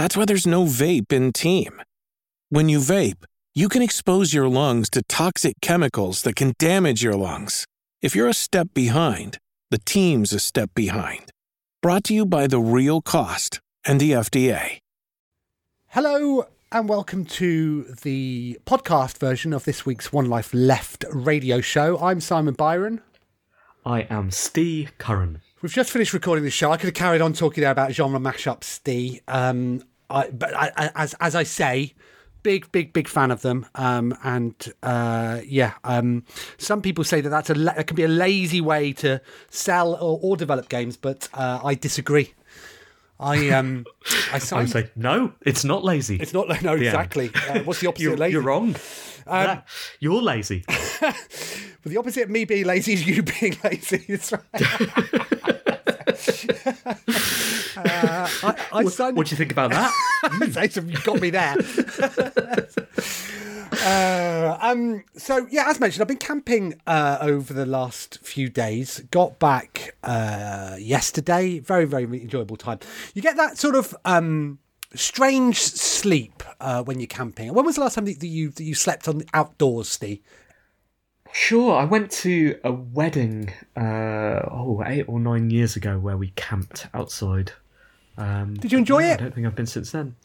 That's why there's no vape in team. When you vape, you can expose your lungs to toxic chemicals that can damage your lungs. If you're a step behind, the team's a step behind. Brought to you by The Real Cost and the FDA. Hello and welcome to the podcast version of this week's One Life Left radio show. I'm Simon Byron. I am Steve Curran. We've just finished recording the show. I could have carried on talking there about genre mashups, Steve. Um, I, but I, I, as as I say, big, big, big fan of them. Um, and uh, yeah, um, some people say that that's a that can be a lazy way to sell or, or develop games, but uh, I disagree. I um, I I signed. would say no, it's not lazy. it's not lazy no Yeah. exactly. Uh, what's the opposite you're, of lazy? you're wrong. Um, you're lazy. But the opposite of me being lazy is you being lazy. That's right. Uh, I, I signed. What do you think about that? so you got me there. uh, um, so yeah, as mentioned, I've been camping uh, over the last few days. Got back uh, yesterday. Very very enjoyable time. You get that sort of um, strange sleep uh, when you're camping. When was the last time that you that you slept on the outdoors, Steve? Sure, I went to a wedding uh, oh eight or nine years ago where we camped outside. Um, Did you enjoy it? I don't think I've been since then.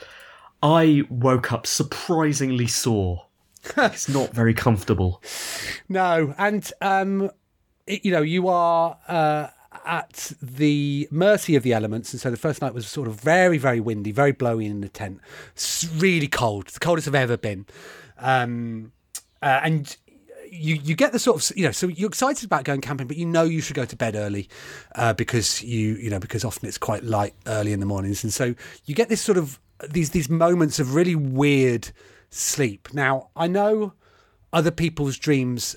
I woke up surprisingly sore. it's not very comfortable. No, and um, it, you know you are uh, at the mercy of the elements, and so the first night was sort of very, very windy, very blowy in the tent, S- really cold, the coldest I've ever been, um, uh, and. You, you get the sort of you know so you're excited about going camping but you know you should go to bed early uh, because you you know because often it's quite light early in the mornings and so you get this sort of these these moments of really weird sleep now I know other people's dreams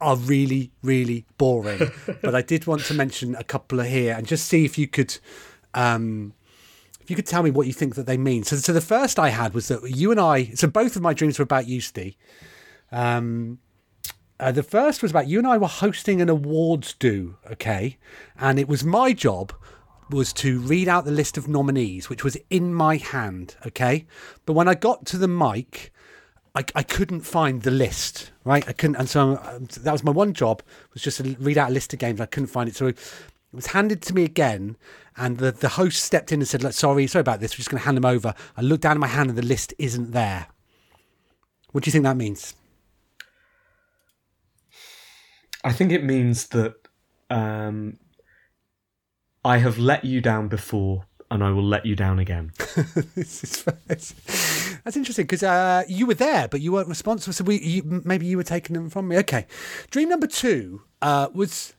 are really, really boring. but I did want to mention a couple of here and just see if you could, um, if you could tell me what you think that they mean. So, so the first I had was that you and I. So both of my dreams were about you, Steve. Um, uh, the first was about you and I were hosting an awards do, okay, and it was my job was to read out the list of nominees, which was in my hand, okay. But when I got to the mic, I, I couldn't find the list, right? I couldn't, and so um, that was my one job was just to read out a list of games. I couldn't find it, so it was handed to me again, and the the host stepped in and said, "Look, sorry, sorry about this. We're just going to hand them over." I looked down at my hand, and the list isn't there. What do you think that means? I think it means that um, I have let you down before, and I will let you down again. That's interesting because uh, you were there, but you weren't responsible. So we, you, maybe you were taking them from me. Okay. Dream number two uh, was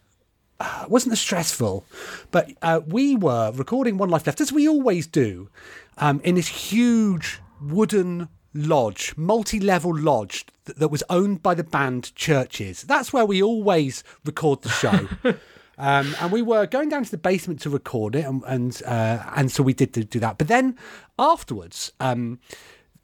uh, wasn't as stressful, but uh, we were recording One Life Left as we always do, um, in this huge wooden lodge, multi-level lodge that was owned by the band CHVRCHES. That's where we always record the show. Um, and we were going down to the basement to record it, and and, uh, and so we did do, do that. But then afterwards, um,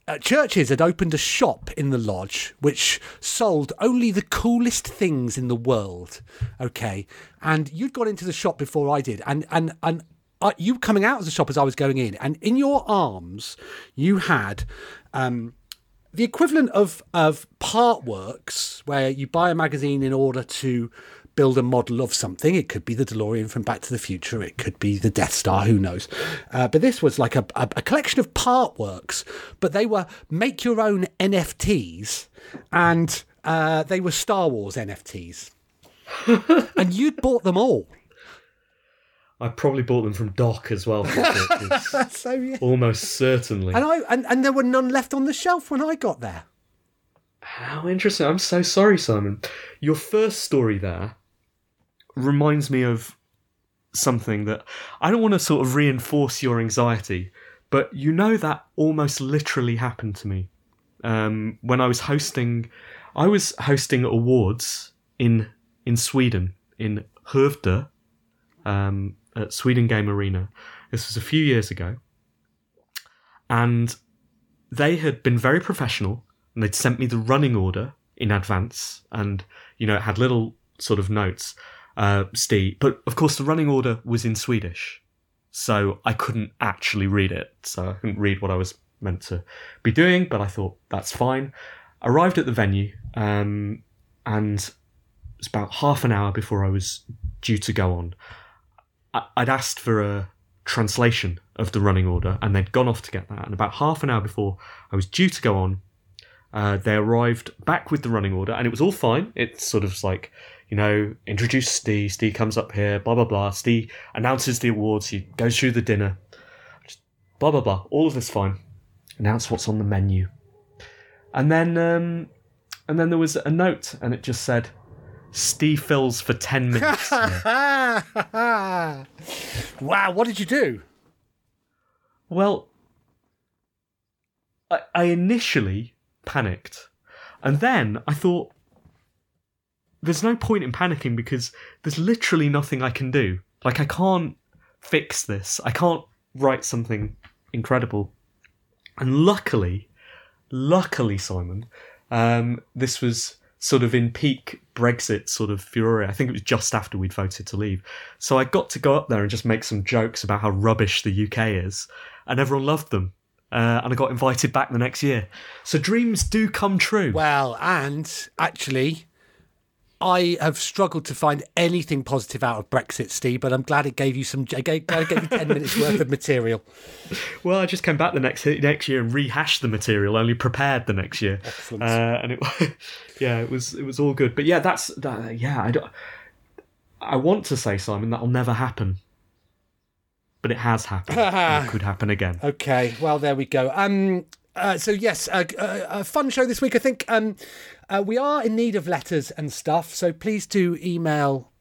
uh, CHVRCHES had opened a shop in the lodge which sold only the coolest things in the world. Okay, and you'd got into the shop before I did, and and and. Uh, you coming out of the shop as I was going in, and in your arms, you had um, the equivalent of of part works where you buy a magazine in order to build a model of something. It could be the delorean from back to the future. It could be the death star. Who knows? Uh, but this was like a, a, a collection of part works but they were make your own nfts and uh, they were star wars nfts and you'd bought them all I probably bought them from Doc as well. for the pictures. So yeah. Almost certainly. And I and, and there were none left on the shelf when I got there. How interesting. I'm so sorry, Simon. Your first story there reminds me of something that I don't want to sort of reinforce your anxiety, but you know that almost literally happened to me um, when I was hosting. I was hosting awards in in Sweden in Skövde um, at Sweden Game Arena. This was a few years ago, and they had been very professional and they'd sent me the running order in advance and you know it had little sort of notes uh steve. But of course the running order was in swedish so i couldn't actually read it. So i couldn't read what i was meant to be doing but i thought that's fine. Arrived at the venue um and it was about half an hour before i was due to go on i'd asked for a translation of the running order and they'd gone off to get that and about half an hour before i was due to go on uh, they arrived back with the running order, and it was all fine. It's sort of like, you know, introduce Steve. Steve comes up here, blah blah blah. Steve announces the awards. He goes through the dinner, just blah blah blah. All of this fine. Announce what's on the menu, and then um, and then there was a note, and it just said, "Steve fills for ten minutes." wow, what did you do? Well, I, I initially panicked. And then I thought, there's no point in panicking because there's literally nothing I can do. Like, I can't fix this. I can't write something incredible. And luckily, luckily, Simon, um, this was sort of in peak Brexit sort of fury. I think it was just after we'd voted to leave. So I got to go up there and just make some jokes about how rubbish the UK is, and everyone loved them. Uh, and I got invited back the next year. So dreams do come true. Well, and actually, I have struggled to find anything positive out of Brexit, Steve. But I'm glad it gave you some. I gave, gave you ten minutes worth of material. Well, I just came back the next next year and rehashed the material, only prepared the next year. Excellent. Uh, and it, yeah, it was it was all good. But yeah, that's that, yeah. I don't. I want to say Simon that'll never happen, but it has happened. it could happen again. Okay, well there we go. Um, uh, so yes, a, a, a fun show this week. I think um, uh, we are in need of letters and stuff. So please do email.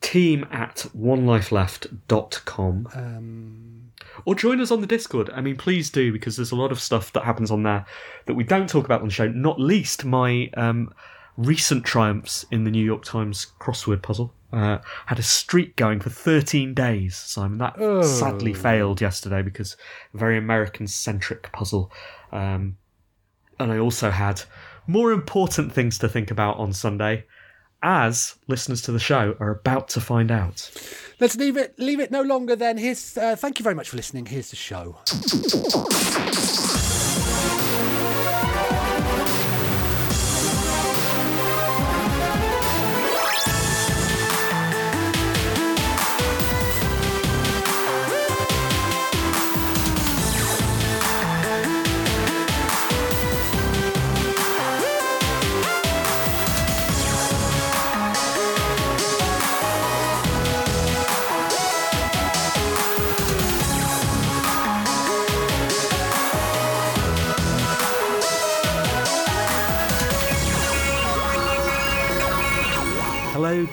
Team at onelifeleft.com. Um, or join us on the Discord. I mean, please do because there's a lot of stuff that happens on there that we don't talk about on the show. Not least my um, recent triumphs in the New York Times crossword puzzle. Uh, had a streak going for 13 days, Simon. That sadly failed yesterday because a very American centric puzzle. Um, and I also had more important things to think about on Sunday, as listeners to the show are about to find out. let's leave it. Leave it no longer. Then here's. Uh, thank you very much for listening. Here's the show.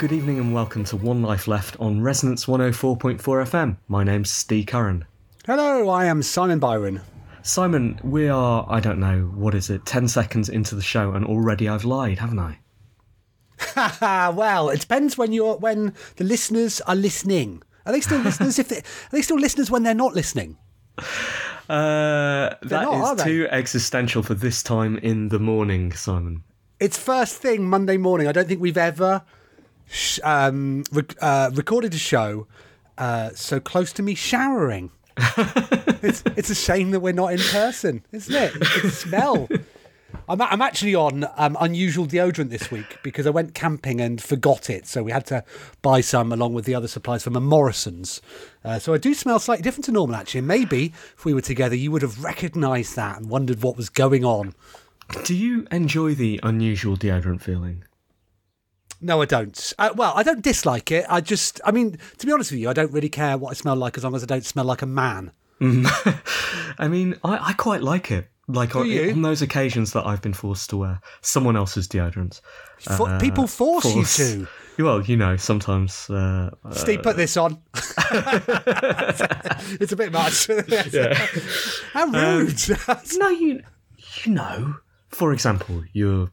Good evening, and welcome to One Life Left on Resonance 104.4 FM. My name's Steve Curran. Hello, I am Simon Byron. Simon, we are, I don't know, what is it, 10 seconds into the show, and already I've lied, haven't I? Well, it depends when you're when the listeners are listening. Are they still listeners? If they, are they still listeners when they're not listening? Uh, that is not, are too existential for this time in the morning, Simon. It's first thing Monday morning. I don't think we've ever sh- um, rec- uh, recorded a show uh, so close to me showering. it's it's a shame that we're not in person, isn't it? It's the smell. I'm, I'm actually on um, unusual deodorant this week because I went camping and forgot it. So we had to buy some along with the other supplies from a Morrison's. Uh, so I do smell slightly different to normal, actually. Maybe if we were together, you would have recognised that and wondered what was going on. Do you enjoy the unusual deodorant feeling? No, I don't. Uh, well, I don't dislike it. I just, I mean, to be honest with you, I don't really care what I smell like as long as I don't smell like a man. I mean, I, I quite like it. Like on, on those occasions that I've been forced to wear someone else's deodorant. Fo- Uh, people force, force. you to. Well, you know, sometimes. Uh, uh, Steve, put this on. it's a bit much. How rude. no, you you know. For example, you're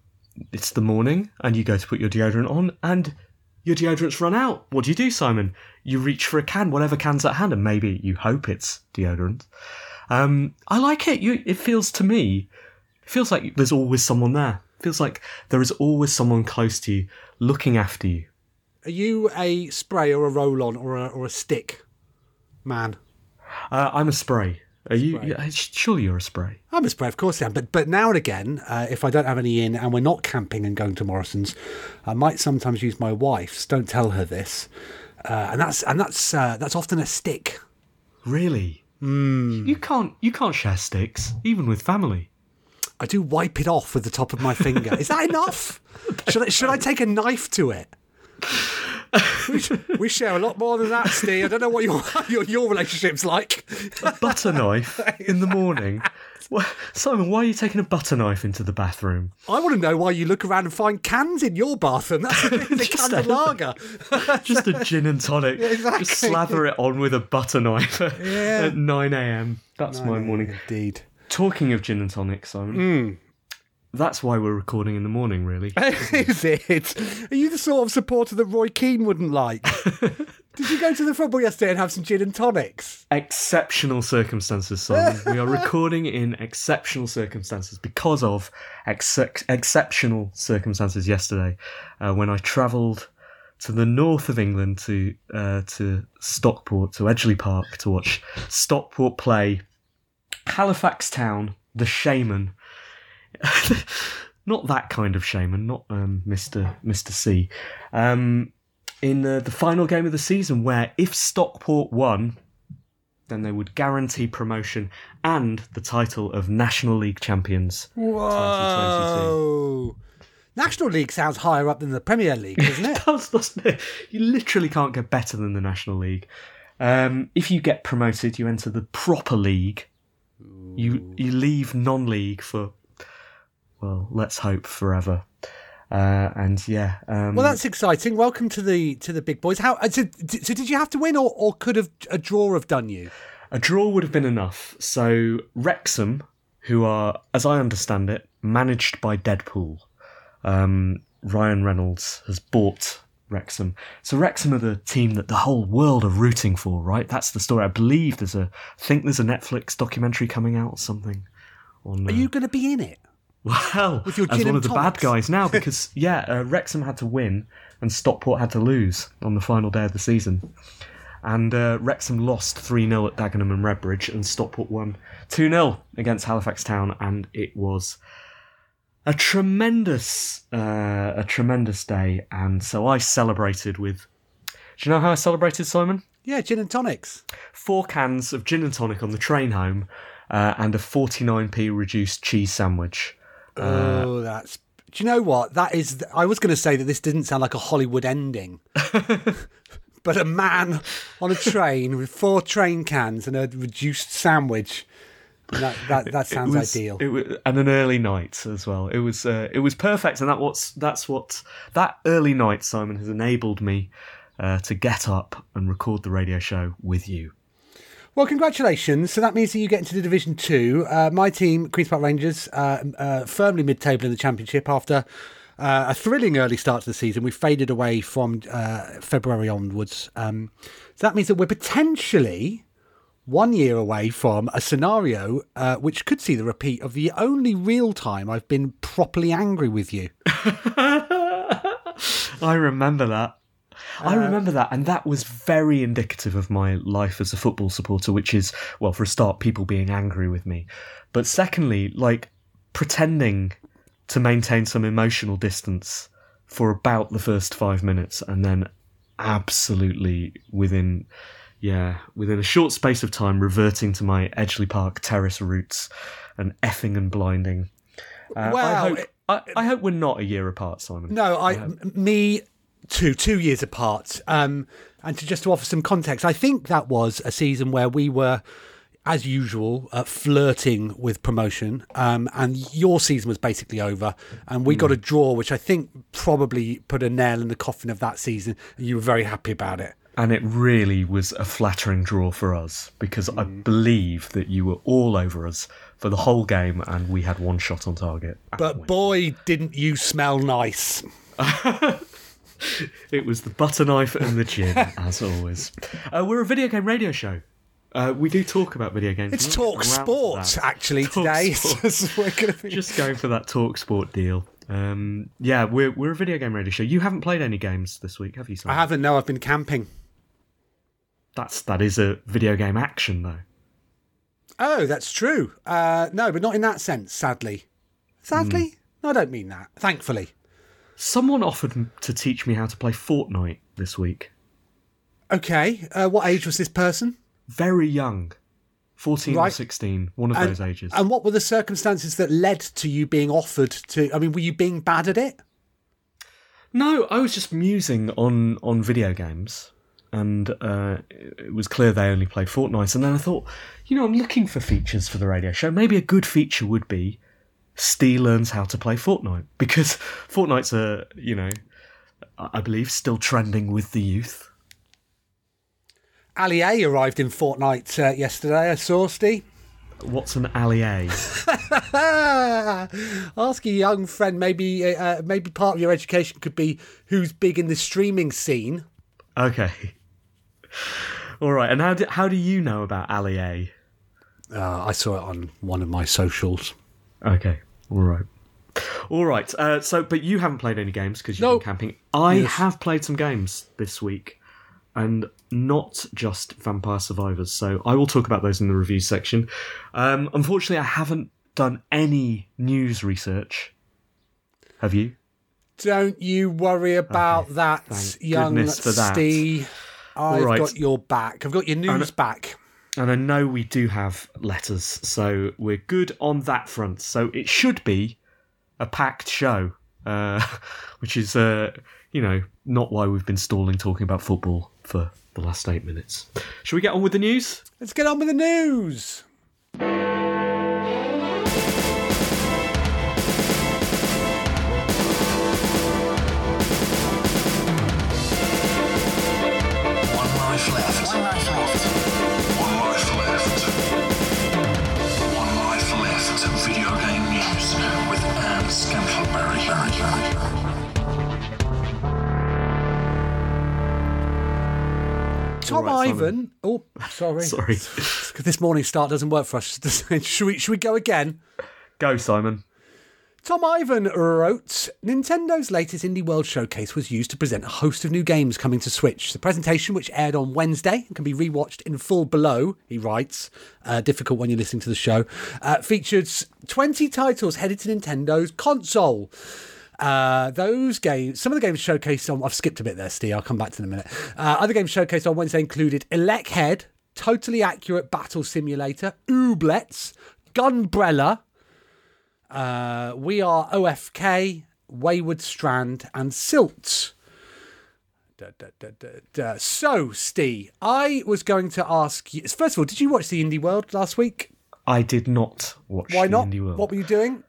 it's the morning and you go to put your deodorant on and your deodorant's run out. What do you do, Simon? You reach for a can, whatever can's at hand, and maybe you hope it's deodorant. Um, I like it. You, it feels to me, it feels like there's always someone there. It feels like there is always someone close to you, looking after you. Are you a spray or a roll on or a, or a stick man? Uh, I'm a spray. Are you? Yeah, surely you're a spray. I'm a spray, of course I am. But but now and again, uh, if I don't have any in and we're not camping and going to Morrison's, I might sometimes use my wife's. Don't tell her this. Uh, and that's and that's uh, that's often a stick. Really? Hmm. You can't. You can't share sticks, even with family. I do wipe it off with the top of my finger. Is that enough? Should I, should I take a knife to it? We, sh- we share a lot more than that, Steve. I don't know what your your, your relationship's like. A butter knife in the morning. Simon, why are you taking a butter knife into the bathroom? I want to know why you look around and find cans in your bathroom. That's the, the cans of a- lager. Just a gin and tonic. exactly. Just slather it on with a butter knife at 9 a.m. That's my morning. Indeed. Talking of gin and tonic, Simon. Hmm. That's why we're recording in the morning, really. Is it? Are you the sort of supporter that Roy Keane wouldn't like? Did you go to the football yesterday and have some gin and tonics? exceptional circumstances, Simon. we are recording in exceptional circumstances because of ex- exceptional circumstances yesterday uh, when I travelled to the north of England to uh, to Stockport, to Edgeley Park, to watch Stockport play Halifax Town, the Shaymen. not that kind of shaman, not um, Mr. Mr. C. Um, in uh, the final game of the season, where if Stockport won, then they would guarantee promotion and the title of National League champions. Whoa. National League sounds higher up than the Premier League, doesn't it? It does, doesn't it? You literally can't get better than the National League. Um, if you get promoted, you enter the proper league. You you leave non-league for, well, let's hope forever. Uh, and yeah, um, well, that's exciting. Welcome to the to the big boys. How? uh, So, so did you have to win, or, or could have a draw have done you? A draw would have been enough. So Wrexham, who are, as I understand it, managed by Deadpool. Um, Ryan Reynolds has bought Wrexham. So Wrexham are the team that the whole world are rooting for, right? That's the story. I believe there's a, I think there's a Netflix documentary coming out or something. On, Are uh, you going to be in it? Well, With your as one of the bad guys now, because yeah, uh, Wrexham had to win and Stockport had to lose on the final day of the season, and uh, Wrexham lost three 0 at Dagenham and Redbridge, and Stockport won two 0 against Halifax Town, and it was a tremendous, uh, a tremendous day, and so I celebrated with. Do you know how I celebrated, Simon? Yeah, gin and tonics. Four cans of gin and tonic on the train home, uh, and a 49p reduced cheese sandwich. Oh, that's. Do you know what? That is. I was going to say that this didn't sound like a Hollywood ending. but a man on a train with four train cans and a reduced sandwich. That that, that sounds it was, ideal. It was, and an early night as well. It was uh, it was perfect, and that what's that's what that early night, Simon, has enabled me uh, to get up and record the radio show with you. Well, congratulations. So that means that you get into the Division Two. Uh, my team, Queen's Park Rangers, uh, uh, firmly mid-table in the Championship after uh, a thrilling early start to the season. We faded away from uh, February onwards. Um, so that means that we're potentially one year away from a scenario uh, which could see the repeat of the only real time I've been properly angry with you. I remember that. I remember that, and that was very indicative of my life as a football supporter, which is, well, for a start, people being angry with me. But secondly, like pretending to maintain some emotional distance for about the first five minutes, and then absolutely within, yeah, within a short space of time, reverting to my Edgeley Park terrace roots and effing and blinding. Uh, I Wow, hope, I, I hope we're not a year apart, Simon. No, I, m- me two two years apart. Um, and to just to offer some context, I think that was a season where we were, as usual, uh, flirting with promotion. Um, and your season was basically over, and we got a draw, which I think probably put a nail in the coffin of that season. And you were very happy about it. And it really was a flattering draw for us because I Mm. believe that you were all over us for the whole game and we had one shot on target. But boy, didn't you smell nice! It was the butter knife and the gin, as always. Uh, we're a video game radio show. Uh, we do talk about video games. It's talk sport actually Talk today. sport. So we're gonna be- Just going for that talk sport deal. Um, yeah, we're we're a video game radio show. You haven't played any games this week, have you? I haven't. No, I've been camping. That's that is a video game action though. Oh, that's true. Uh, no, but not in that sense. Sadly, sadly, Hmm. no, I don't mean that. Thankfully. Someone offered to teach me how to play Fortnite this week. Okay. Uh, what age was this person? Very young, fourteen or Right. sixteen, one of And- those ages. And what were the circumstances that led to you being offered to? I mean, were you being bad at it? No, I was just musing on on video games, and uh, it was clear they only played Fortnite. And then I thought, you know, I'm looking for features for the radio show. Maybe a good feature would be Steve learns how to play Fortnite because Fortnite's a you know, I believe still trending with the youth. Ali A arrived in Fortnite uh, yesterday. I saw Steve. What's an Ali A? Ask your young friend. Maybe, uh, maybe part of your education could be who's big in the streaming scene. okay. All right, and how do, how do you know about Ali A? Uh, I saw it on one of my socials. Okay. All right. All right. Uh, so, but you haven't played any games because you've No. been camping. I Yes. have played some games this week, and not just Vampire Survivors. So I will talk about those in the review section. Um, unfortunately, I haven't done any news research. Have you? Don't you worry about that, thank young goodness for that. Steve. I've right. got your back. I've got your news back. And I know we do have letters, so we're good on that front. So it should be a packed show, uh, which is, uh, you know, not why we've been stalling talking about football for the last eight minutes. Shall we get on with the news? Let's get on with the news. Tom right. Ivan. Oh, sorry. Sorry. this morning start doesn't work for us. should we? Should we go again? Go, Simon. Tom Ivan wrote Nintendo's latest Indie World Showcase was used to present a host of new games coming to Switch. The presentation, which aired on Wednesday and can be rewatched in full below, he writes, uh, difficult when you're listening to the show, uh, featured 20 titles headed to Nintendo's console. Uh, those games, some of the games showcased on, I've skipped a bit there, Steve, I'll come back to in a minute. Uh, other games showcased on Wednesday included ElecHead, Totally Accurate Battle Simulator, Ooblets, Gunbrella, uh, we are OFK, Wayward Strand, and Silt. Da, da, da. So, Steve, I was going to ask you. First of all, did you watch the Indie World last week? I did not watch Why the not? Indie World. What were you doing?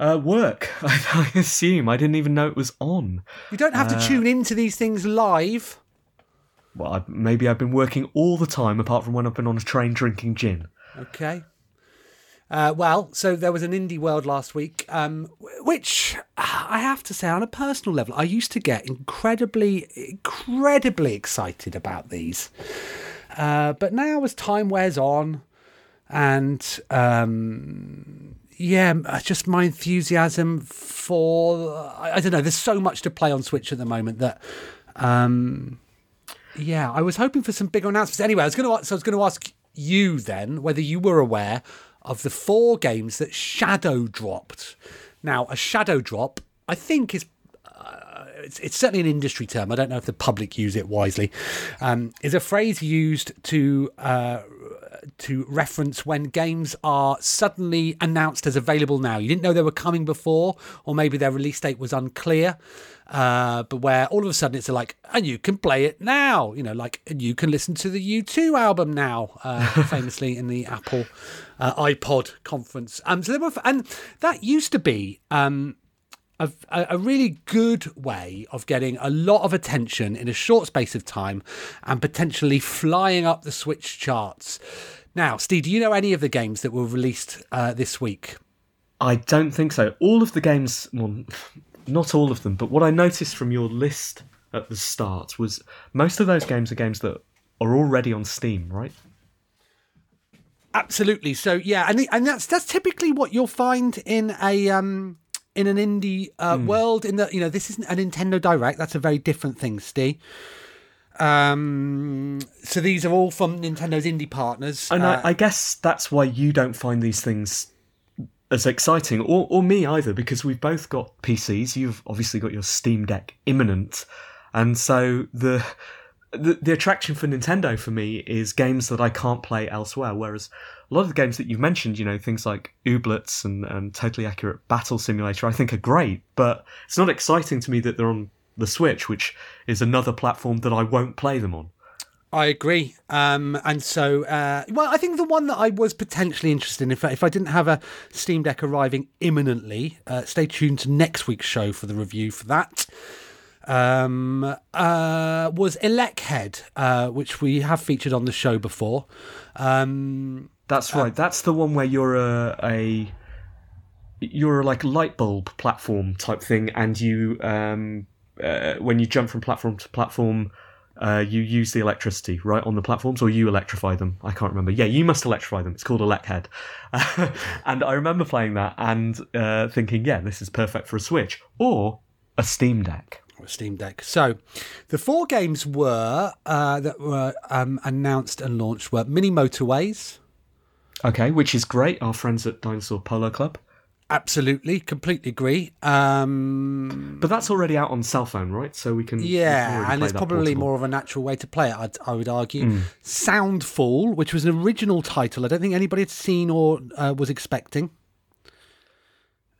Uh, work. I assume. I didn't even know it was on. You don't have Uh, to tune into these things live. Well, I, maybe I've been working all the time apart from when I've been on a train drinking gin. Okay. Uh, well, so there was an indie world last week, um, which I have to say, on a personal level, I used to get incredibly, incredibly excited about these. Uh, but now, as time wears on, and um, yeah, uh, just my enthusiasm for I, I don't know. There's so much to play on Switch at the moment that. Um, yeah, I was hoping for some bigger announcements. Anyway, I was going to so I was going to ask you then whether you were aware of the four games that shadow dropped. Now, a shadow drop, I think, is uh, it's, it's certainly an industry term. I don't know if the public use it wisely. Um, is a phrase used to uh, to reference when games are suddenly announced as available now. You didn't know they were coming before, or maybe their release date was unclear. Uh, but where all of a sudden it's like, and you can play it now, you know, like and you can listen to the U2 album now, uh, famously in the Apple uh, iPod conference. Um, so there were, and that used to be um, a, a really good way of getting a lot of attention in a short space of time and potentially flying up the Switch charts. Now, Steve, do you know any of the games that were released uh, this week? I don't think so. All of the games, well, not all of them, but what I noticed from your list at the start was most of those games are games that are already on Steam, right? Absolutely. So yeah, and and that's that's typically what you'll find in a um in an indie uh, Hmm. world. In the you know this isn't a Nintendo Direct. That's a very different thing, Steve. Um, so these are all from Nintendo's indie partners. And Uh, I, I guess that's why you don't find these things as exciting, or, or me either, because we've both got PCs. You've obviously got your Steam Deck imminent, and so the the, the attraction for Nintendo for me is games that I can't play elsewhere. Whereas a lot of the games that you've mentioned, you know, things like Ooblets and, and Totally Accurate Battle Simulator, I think are great, but it's not exciting to me that they're on the Switch, which is another platform that I won't play them on. I agree. Um, and so, uh, well, I think the one that I was potentially interested in, if if I didn't have a Steam Deck arriving imminently, uh, stay tuned to next week's show for the review for that. Um, uh, was ElecHead, uh, which we have featured on the show before. Um, That's right. That's the one where you're a, a you're like a light bulb platform type thing, and you um, uh, when you jump from platform to platform, uh, you use the electricity right on the platforms, or you electrify them. I can't remember. Yeah, you must electrify them. It's called ElecHead, and I remember playing that and uh, thinking, yeah, this is perfect for a Switch or a Steam Deck. Steam Deck. So, the four games were uh, that were um, announced and launched were Mini Motorways. Okay, which is great. Our friends at Dinosaur Polo Club. Absolutely, completely agree. Um, But that's already out on cell phone, right? So we can Yeah, and it's probably portable. more of a natural way to play it, I'd, I would argue. Hmm. Soundfall, which was an original title, I don't think anybody had seen or uh, was expecting.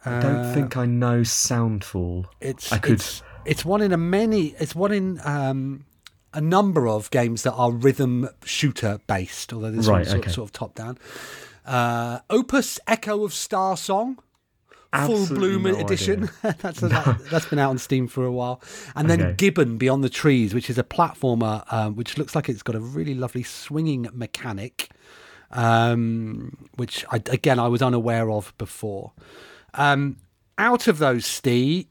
I don't think I know Soundfall. It's I could. it's, it's one in a many. It's one in um, a number of games that are rhythm shooter based, although this Right, one's sort, okay. sort of top down. Uh, Opus Echo of Starsong. Full Absolutely Bloom no edition. that's that, that's been out on Steam for a while. And then Okay. Gibbon Beyond the Trees, which is a platformer, um, which looks like it's got a really lovely swinging mechanic, um, which I, again I was unaware of before. Um, out of those, Steve,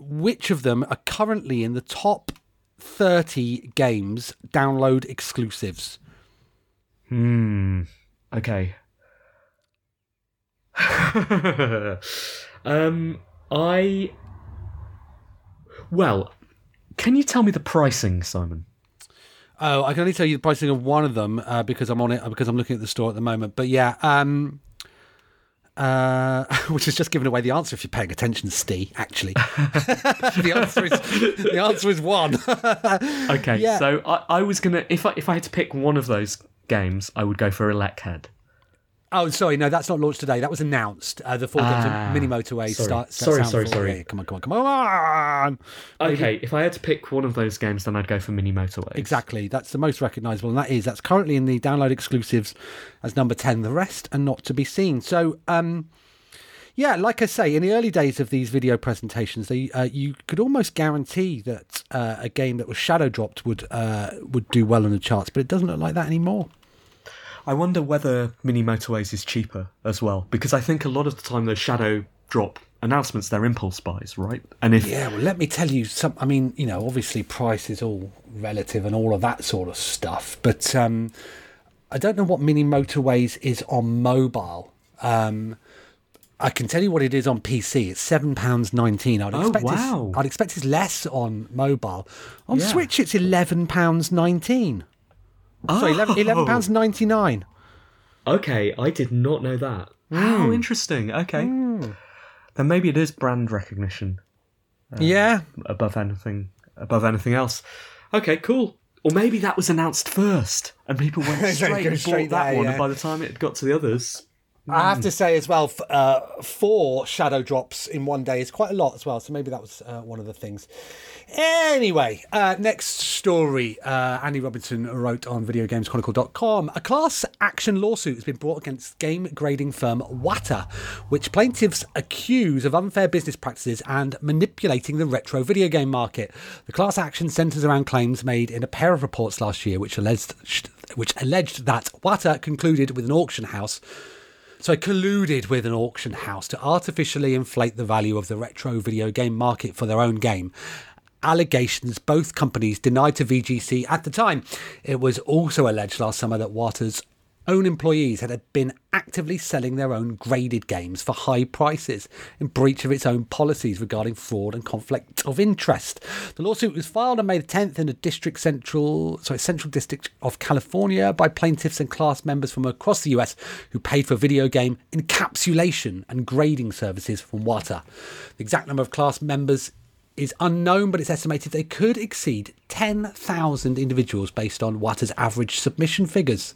which of them are currently in the top thirty games download exclusives? Hmm. Okay. um. I. Well, can you tell me the pricing, Simon? Oh, I can only tell you the pricing of one of them uh, because I'm on it because I'm looking at the store at the moment. But yeah, um, uh, which has just given away the answer if you're paying attention, Steve. Actually, the answer is the answer is one. Okay. Yeah. So I, I was gonna if I if I had to pick one of those games, I would go for ElecHead. Oh, sorry, no, that's not launched today. That was announced. Uh, the four games Ah, Mini Motorway sorry. start. Sorry, sorry, sorry. yeah, come on, come on, come on. Okay. If I had to pick one of those games, then I'd go for Mini Motorways. Exactly. That's the most recognisable, and that is that's currently in the download exclusives as number ten. The rest are not to be seen. So, um, yeah, like I say, in the early days of these video presentations, they uh, you could almost guarantee that uh, a game that was shadow dropped would uh, would do well on the charts, but it doesn't look like that anymore. I wonder whether Mini Motorways is cheaper as well, because I think a lot of the time those shadow drop announcements, they're impulse buys, right? And if Yeah, well, let me tell you some. I mean, you know, obviously price is all relative and all of that sort of stuff, but um, I don't know what Mini Motorways is on mobile. Um, I can tell you what it is on PC. It's seven pounds nineteen. I'd Oh, expect wow. it's, I'd expect it's less on mobile. On Yeah. Switch, it's eleven pounds nineteen. Sorry, Oh. eleven pounds ninety nine. Okay, I did not know that. How hmm. interesting. Okay. Hmm. Then maybe it is brand recognition um, yeah, above anything above anything else. Okay, cool. Or maybe that was announced first, and people went Go straight and bought straight that there, one, yeah. and by the time it got to the others, I have to say as well, uh, four shadow drops in one day is quite a lot as well. So maybe that was uh, one of the things. Anyway, uh, next story. Uh, Andy Robinson wrote on VideoGamesChronicle.com. A class action lawsuit has been brought against game grading firm Wata, which plaintiffs accuse of unfair business practices and manipulating the retro video game market. The class action centres around claims made in a pair of reports last year, which alleged which alleged that Wata concluded with an auction house so I colluded with an auction house to artificially inflate the value of the retro video game market for their own game. Allegations both companies denied to VGC at the time. It was also alleged last summer that Wata's own employees had been actively selling their own graded games for high prices in breach of its own policies regarding fraud and conflict of interest. The lawsuit was filed on May the 10th in the District Central, sorry, Central District of California by plaintiffs and class members from across the US who paid for video game encapsulation and grading services from Wata. The exact number of class members is unknown, but it's estimated they could exceed 10,000 individuals based on Wata's average submission figures.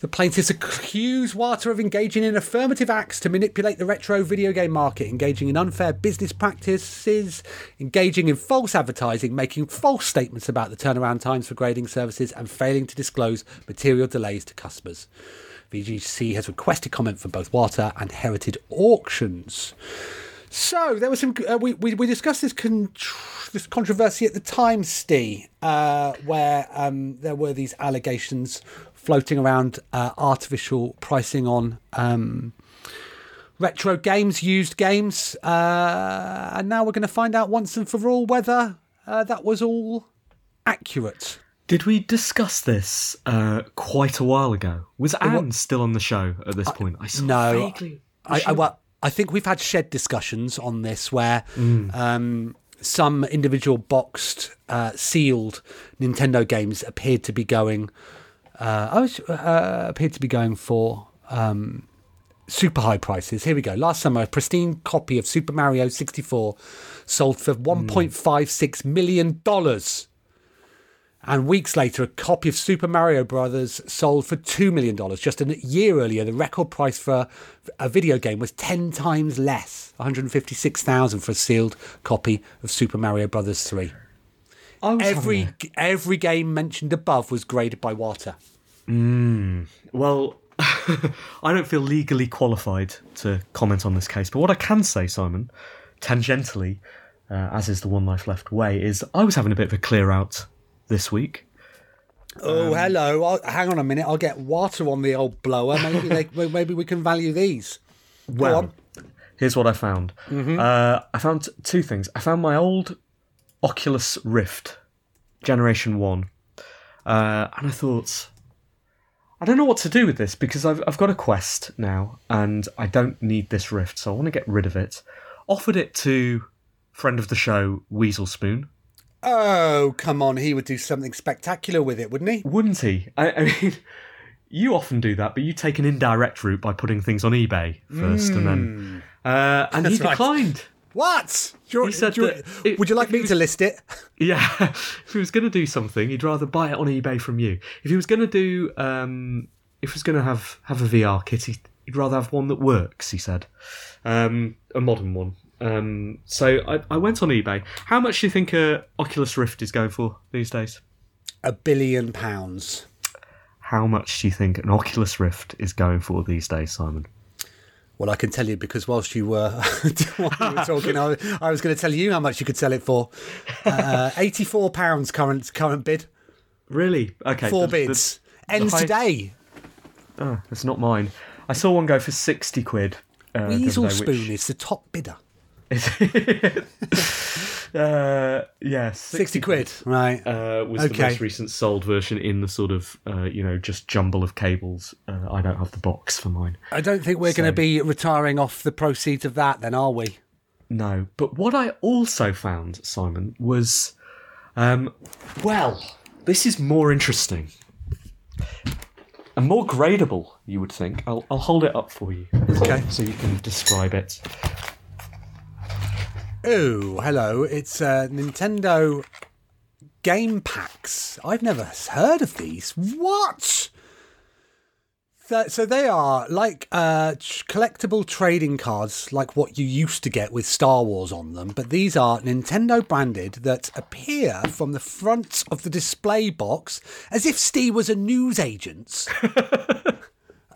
The plaintiffs accuse Wata of engaging in affirmative acts to manipulate the retro video game market, engaging in unfair business practices, engaging in false advertising, making false statements about the turnaround times for grading services, and failing to disclose material delays to customers. VGC has requested comment from both Wata and Heritage Auctions. So there was some. Uh, we, we we discussed this con- this controversy at the time, Steve, uh, where um, there were these allegations floating around uh, artificial pricing on um, retro games, used games, uh, and now we're going to find out once and for all whether uh, that was all accurate. did we discuss this uh, quite a while ago? Was Anne still on the show at this point? I No, vaguely. I, I, well, I think we've had shed discussions on this where um, some individual boxed, uh, sealed Nintendo games appeared to be going. Uh, I was, uh, appeared to be going for um, super high prices. Here we go. Last summer, a pristine copy of Super Mario 64 sold for 1.56 million dollars. And weeks later, a copy of Super Mario Brothers sold for $2 million. Just a year earlier, the record price for a video game was 10 times less 156000 for a sealed copy of Super Mario Brothers 3. I was Every, having every game mentioned above was graded by Wata. a- well, I don't feel legally qualified to comment on this case, but what I can say, Simon, tangentially, uh, as is the One Life Left way, is I was having a bit of a clear out this week. Oh, hello. I'll, hang on a minute. I'll get water on the old blower. Maybe, they, maybe we can value these. Well, here's what I found. Uh, I found two things. I found my old Oculus Rift, Generation One, uh, and I thought, I don't know what to do with this because I've I've got a Quest now, and I don't need this Rift, so I want to get rid of it. Offered it to friend of the show Weasel Spoon. Oh, come on. He would do something spectacular with it, wouldn't he? Wouldn't he? I, I mean, you often do that, but you take an indirect route by putting things on eBay first, and then uh, and he declined. right. What? You- He said you- that it- would you like me was- to list it? Yeah, if he was going to do something, he'd rather buy it on eBay from you. If he was going to do, um, if he was going to have have a VR kit, he'd, he'd rather have one that works. He said, um, a modern one. Um, so I, I went on eBay. How much do you think a Oculus Rift is going for these days? A billion pounds. How much do you think an Oculus Rift is going for these days, Simon? Well, I can tell you because whilst you were, you were talking, I, I was going to tell you how much you could sell it for. Uh, Eighty-four pounds current current bid. Really? Okay. Four the- the- bids. Ends highest- today. Oh, that's not mine. I saw one go for sixty quid. Uh, Weasel Spoon which- is the top bidder. uh, yeah, 60 quid. Right. uh, was the most recent sold version in the sort of uh, you know just jumble of cables. Uh, I don't have the box for mine. I don't think we're going to be retiring off the proceeds of that, then, are we? No, but what I also found, Simon, was um, well, this is more interesting and more gradable. You would think. I'll I'll hold it up for you, Okay. so you can describe it. Oh, hello. It's a Nintendo game packs. I've never heard of these. What? So they are like uh, collectible trading cards, like what you used to get with Star Wars on them. But these are Nintendo branded that appear from the front of the display box as if Steve was a newsagent.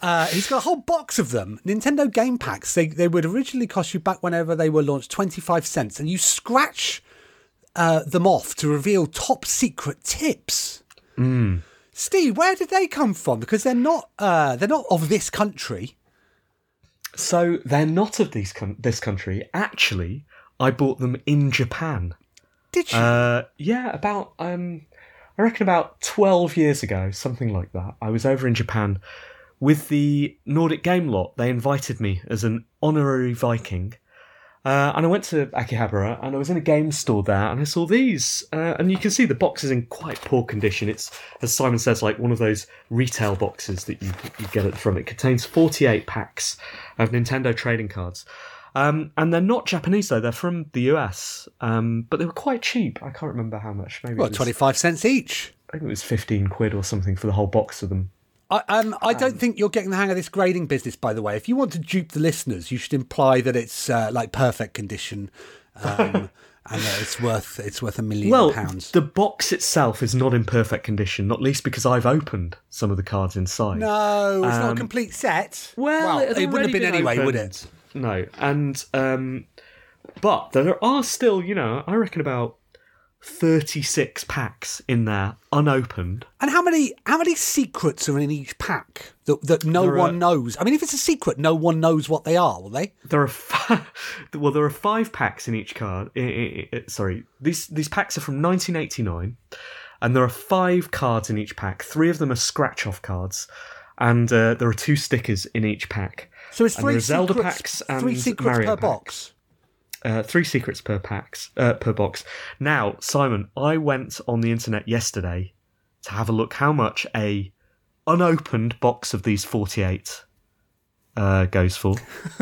Uh, he's got a whole box of them. Nintendo game packs. They they would originally cost you back whenever they were launched twenty five cents, and you scratch uh, them off to reveal top secret tips. Steve, where did they come from? Because they're not uh, they're not of this country. So they're not of these con- this country. Actually, I bought them in Japan. Did you? Uh, yeah, about um, I reckon about twelve years ago, something like that. I was over in Japan with the Nordic Game Lot. They invited me as an honorary Viking, uh, and I went to Akihabara and I was in a game store there and I saw these, uh, and you can see the box is in quite poor condition. It's as Simon says, like one of those retail boxes that you you get it from. It contains forty eight packs of Nintendo trading cards. Um, and they're not Japanese though; they're from the US. Um, but they were quite cheap. I can't remember how much. Maybe was, twenty five cents each? I think it was fifteen quid or something for the whole box of them. I, um, I don't think you're getting the hang of this grading business, by the way. If you want to dupe the listeners, you should imply that it's uh, like perfect condition, um, and that it's worth it's worth a million Well, pounds. the box itself is not in perfect condition, not least because I've opened some of the cards inside. No, it's not a Um, complete set. Well, it, had wouldn't have already been, anyway, would opened. it? No, and um, but there are still, you know, I reckon about thirty-six packs in there unopened. And how many how many secrets are in each pack that that no There are- one knows? I mean, if it's a secret, no one knows what they are, will they? There are well, there are five packs in each card. I- I- I- sorry, these these packs are from 1989, and there are five cards in each pack. Three of them are scratch-off cards, and uh, there are two stickers in each pack. So it's three are secrets, packs three and secrets Mario per packs. box. Uh, three secrets per packs uh, per box. Now, Simon, I went on the internet yesterday to have a look how much a unopened box of these forty-eight uh, goes for,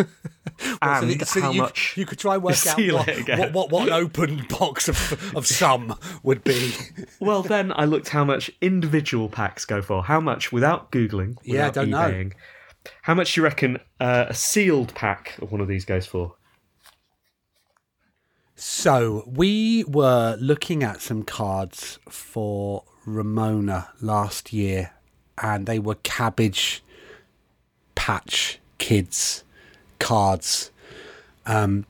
and so that- so how you, much you could try and work out what, what, what, what an open box of, of some would be. Well, then I looked how much individual packs go for. How much without googling? Yeah, I without don't know. eBaying, How much do you reckon uh, a sealed pack of one of these goes for? So we were looking at some cards for Ramona last year, and they were Cabbage Patch Kids cards. Um,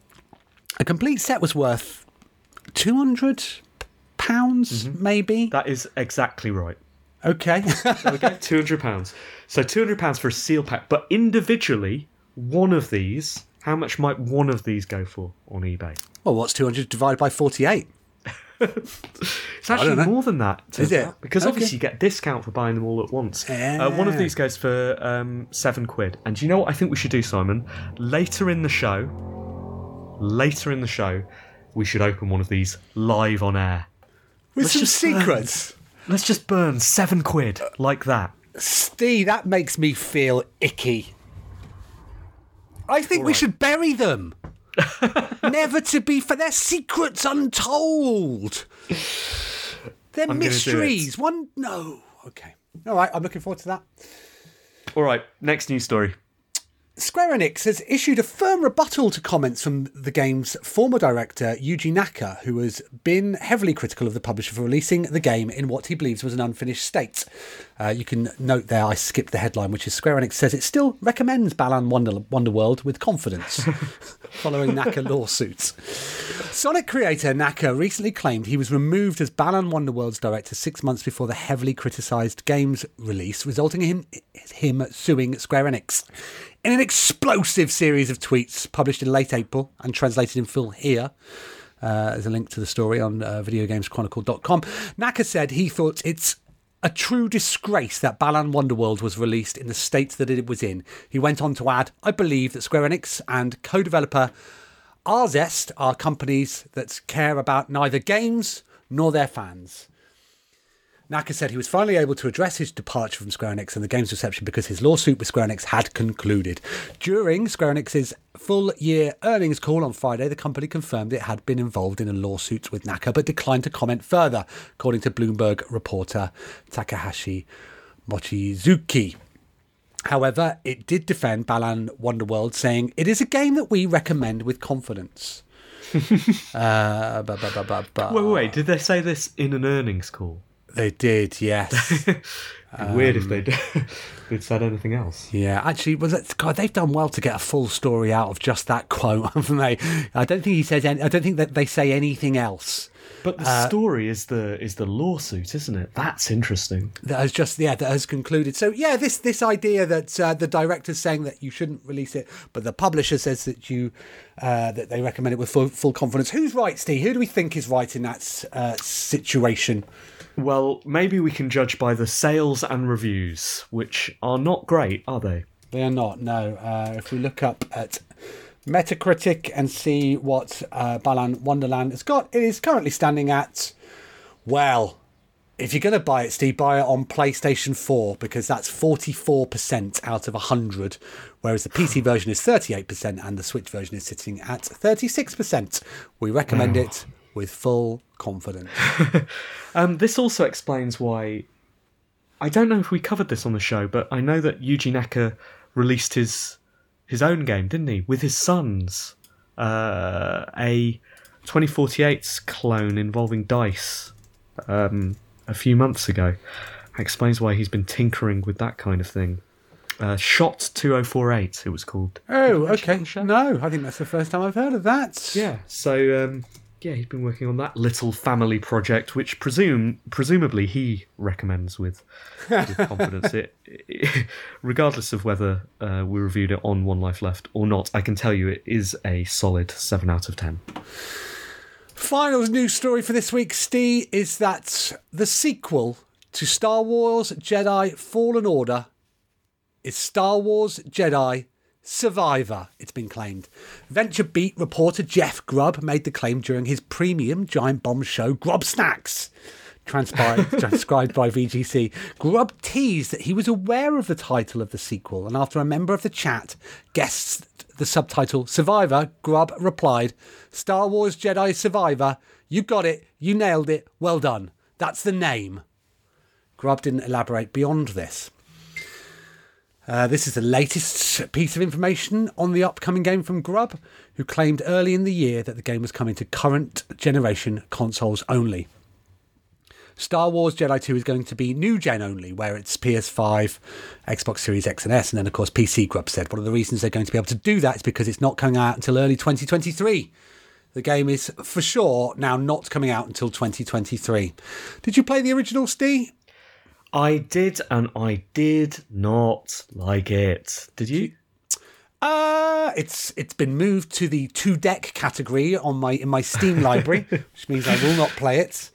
a complete set was worth two hundred pounds, maybe. That is exactly right. Okay. Okay, two hundred pounds. So two hundred pounds for a seal pack, but individually, one of these. How much might one of these go for on eBay? well, what's two hundred divided by forty-eight? It's actually more than that. Is it? Because Okay. obviously you get discount for buying them all at once. Uh, one of these goes for um, seven quid. And do you know what I think we should do, Simon? Later in the show, later in the show, we should open one of these live on air. With Let's some burn- secrets. Let's just burn seven quid like that. Steve, that makes me feel icky. I think we should bury them. Never to be for their secrets untold. They're I'm gonna do mysteries. One no. Okay. All right, I'm looking forward to that. All right, next news story. Square Enix has issued a firm rebuttal to comments from the game's former director, Yuji Naka, who has been heavily critical of the publisher for releasing the game in what he believes was an unfinished state. Uh, you can note there, I skipped the headline, which is Square Enix says it still recommends Balan Wonder, Wonderworld with confidence, following Naka lawsuits. Sonic creator Naka recently claimed he was removed as Balan Wonderworld's director six months before the heavily criticised game's release, resulting in him, him suing Square Enix. In an explosive series of tweets published in late April and translated in full here, uh, there's a link to the story on uh, videogameschronicle.com. Naka said he thought it's a true disgrace that Balan Wonderworld was released in the state that it was in. He went on to add, I believe that Square Enix and co developer Arzest are companies that care about neither games nor their fans. Naka said he was finally able to address his departure from Square Enix and the game's reception because his lawsuit with Square Enix had concluded. During Square Enix's full year earnings call on Friday, the company confirmed it had been involved in a lawsuit with Naka but declined to comment further, according to Bloomberg reporter Takahashi Mochizuki. However, it did defend Balan Wonderworld, saying it is a game that we recommend with confidence. uh, wait, wait, did they say this in an earnings call? They did, yes. It'd weird if they'd, they'd said anything else. yeah, actually, was it, God, they've done well to get a full story out of just that quote, haven't they? I don't think he says. Any, I don't think that they say anything else. But the story is the is the lawsuit, isn't it? That's interesting. that has just yeah that has concluded. So yeah, this this idea that uh, the director's saying that you shouldn't release it, but the publisher says that you uh, that they recommend it with full, full confidence. Who's right, Steve? Who do we think is right in that uh, situation? Well, maybe we can judge by the sales and reviews, which are not great, are they? They are not. No. Uh, if we look up at Metacritic and see what uh, Balan Wonderland has got, it is currently standing at well. If you're going to buy it, Steve, buy it on PlayStation 4 because that's 44% out of 100, whereas the PC version is 38% and the Switch version is sitting at 36%. We recommend it with full confidence. Um, this also explains why. I don't know if we covered this on the show, but I know that Yuji Naka released his his own game, didn't he, with his sons? Uh, a 2048's clone involving dice um, a few months ago. That explains why he's been tinkering with that kind of thing. Uh, Shot 2048, it was called. Oh, okay. No, I think that's the first time I've heard of that. Yeah, so um, yeah, he's been working on that little family project, which presume presumably he recommends with, with confidence. It, it- regardless of whether uh, we reviewed it on One Life Left or not, I can tell you it is a solid seven out of ten. Final news story for this week, Steve, is that the sequel to Star Wars Jedi Fallen Order is Star Wars Jedi Survivor, it's been claimed. Venture Beat reporter Jeff Grubb made the claim during his premium giant bomb show, Grubbsnax. Transcribed by VGC. Grubb teased that he was aware of the title of the sequel, and after a member of the chat guessed the subtitle Survivor, Grubb replied, Star Wars Jedi Survivor, you got it, you nailed it, well done. That's the name. Grubb didn't elaborate beyond this. Uh, this is the latest piece of information on the upcoming game from Grubb, who claimed early in the year that the game was coming to current generation consoles only. Star Wars Jedi 2 is going to be new gen only, where it's PS5, Xbox Series X and S, and then, of course, PC. Grubb said one of the reasons they're going to be able to do that is because it's not coming out until early 2023. The game is for sure now not coming out until 2023. Did you play the original, Steve? I did, and I did not like it. Did you? Uh, it's it's been moved to the two deck category on my in my Steam library, which means I will not play it.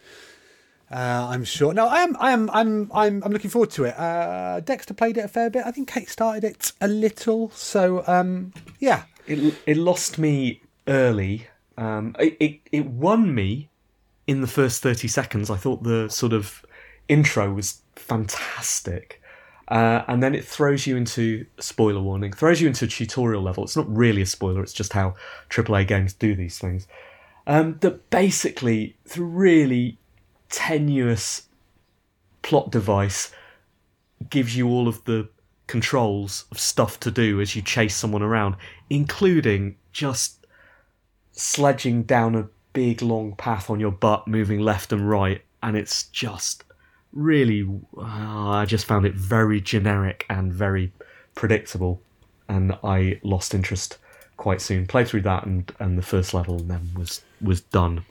Uh, I'm sure. No, I am. I am. I'm. I'm. I'm looking forward to it. Uh, Dexter played it a fair bit. I think Kate started it a little. So, um, yeah. It it lost me early. Um, it, it it won me in the first thirty seconds. I thought the sort of intro was fantastic, uh, and then it throws you into spoiler warning. Throws you into a tutorial level. It's not really a spoiler. It's just how AAA games do these things. Um, that basically through really tenuous plot device gives you all of the controls of stuff to do as you chase someone around, including just sledging down a big long path on your butt, moving left and right, and it's just really. Uh, I just found it very generic and very predictable, and I lost interest quite soon. Played through that and and the first level, and then was was done.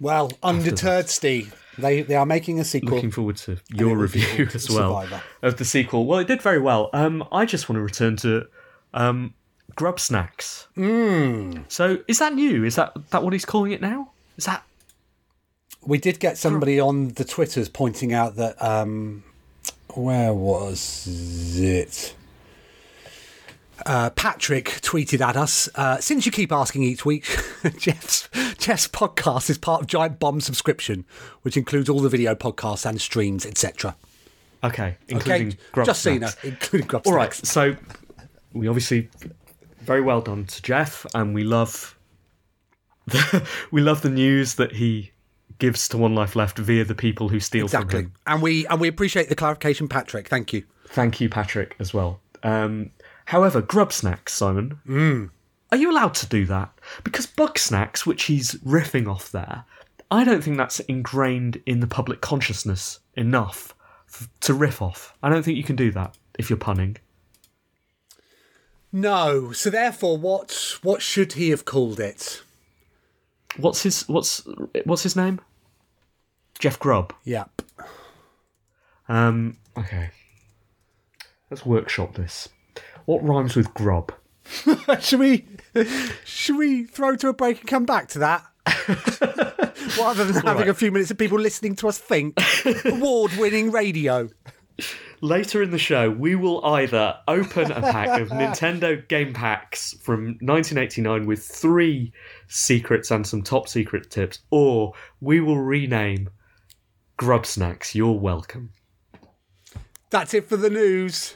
Well, undeterred, Steve. They they are making a sequel. Looking forward to your review as well Survivor. of the sequel. Well, it did very well. Um, I just want to return to um, Grub Snacks. Mm. So, is that new? Is that that what he's calling it now? Is that We did get somebody on the Twitters pointing out that um, where was it? Uh, Patrick tweeted at us, uh, since you keep asking each week, Jeff's, Jeff's podcast is part of Giant Bomb subscription, which includes all the video podcasts and streams, etc. Okay, including Okay, grub just so you know, including grub All right, so we obviously very well done to Jeff, and we love the, we love the news that he gives to One Life Left via the people who steal from Exactly, him. and we and we appreciate the clarification, Patrick. Thank you. Thank you, Patrick, as well. Um, however, Grubbsnax, Simon, Mm. are you allowed to do that? Because Bugsnax, which he's riffing off there, I don't think that's ingrained in the public consciousness enough f- to riff off. I don't think you can do that if you're punning. No, so therefore, what what should he have called it? What's his what's what's his name? Jeff Grubb. Yep. Um. Okay. Let's workshop this. What rhymes with grub? should we should we throw to a break and come back to that? Rather than having a few minutes of people listening to us think. Award winning radio. Later in the show, we will either open a pack of Nintendo game packs from 1989 with three secrets and some top secret tips, or we will rename Grubbsnax. You're welcome. That's it for the news.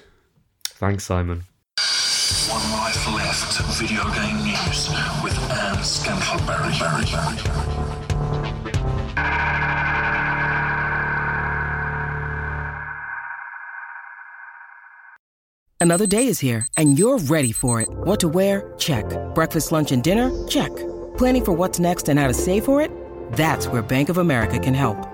Thanks, Simon. One Life Left video game news with Anne Scantleberry. Barry, Barry. Another day is here, and you're ready for it. What to wear? Check. Breakfast, lunch, and dinner? Check. Planning for what's next and how to save for it? That's where Bank of America can help.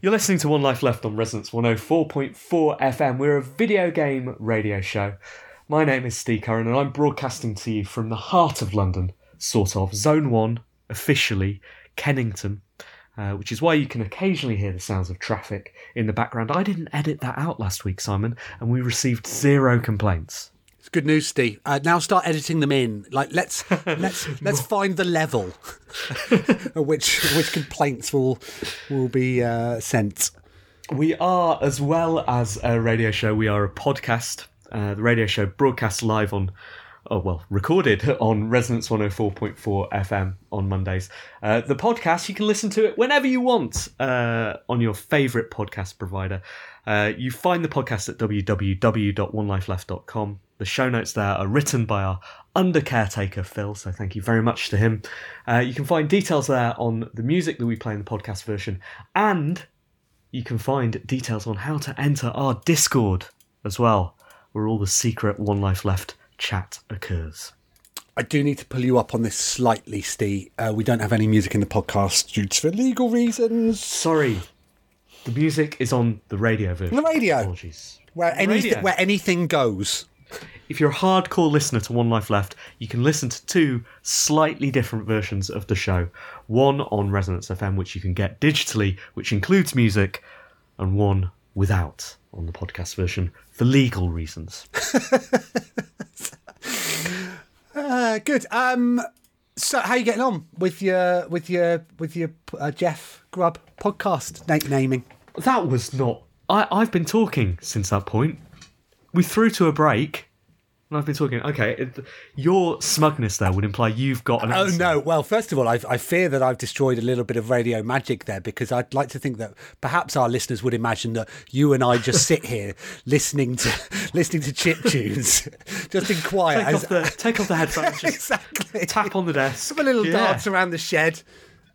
You're listening to One Life Left on Resonance 104.4 FM. We're a video game radio show. My name is Steve Curran and I'm broadcasting to you from the heart of London, sort of, Zone 1, officially, Kennington, uh, which is why you can occasionally hear the sounds of traffic in the background. I didn't edit that out last week, Simon, and we received zero complaints. It's good news, Steve. Uh, now start editing them in. Like let's let's let's find the level at which which complaints will will be uh, sent. We are, as well as a radio show, we are a podcast. Uh, the radio show broadcasts live on, oh, well, recorded on Resonance 104.4 FM on Mondays. Uh, the podcast, you can listen to it whenever you want uh, on your favourite podcast provider. Uh, you find the podcast at www.onelifeleft.com. The show notes there are written by our under caretaker, Phil, so thank you very much to him. Uh, you can find details there on the music that we play in the podcast version and you can find details on how to enter our Discord as well, where all the secret One Life Left chat occurs. I do need to pull you up on this slightly, Steve. Uh, we don't have any music in the podcast due to legal reasons. Sorry, the music is on the radio version. The radio. Apologies. Where anything Radio. where anything goes. If you're a hardcore listener to One Life Left, you can listen to two slightly different versions of the show. One on Resonance FM, which you can get digitally, which includes music, and one without on the podcast version for legal reasons. Uh, good. Um, so how are you getting on with your with your with your uh, Jeff Grubb podcast na- naming? That was not I, I've been talking since that point. We threw to a break, and I've been talking. Okay, it, your smugness there would imply you've got an. Oh answer. no! Well, first of all, I, I fear that I've destroyed a little bit of radio magic there because I'd like to think that perhaps our listeners would imagine that you and I just sit here listening to listening to chip tunes, just in quiet. Take as- off the take off the headphones. Exactly. tap on the desk. Have a little Yeah. dance around the shed.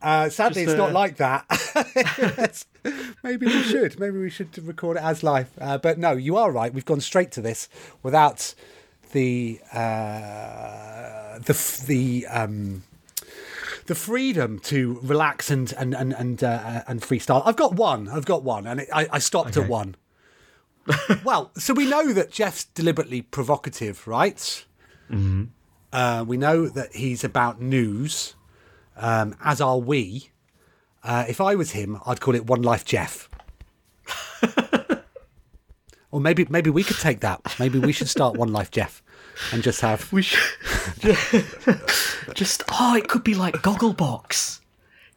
Uh, sadly, Just, it's not uh, like that. Maybe we should. Maybe we should record it as live. Uh, but no, you are right. We've gone straight to this without the uh, the the um, the freedom to relax and and and and, uh, and freestyle. I've got one. I've got one, and it, I, I stopped at one. well, so we know that Jeff's deliberately provocative, right? Uh, we know that he's about news, um, as are we. Uh, if I was him, I'd call it One Life Jeff. or maybe maybe we could take that. Maybe we should start One Life Jeff and just have. We should just oh, it could be like Gogglebox.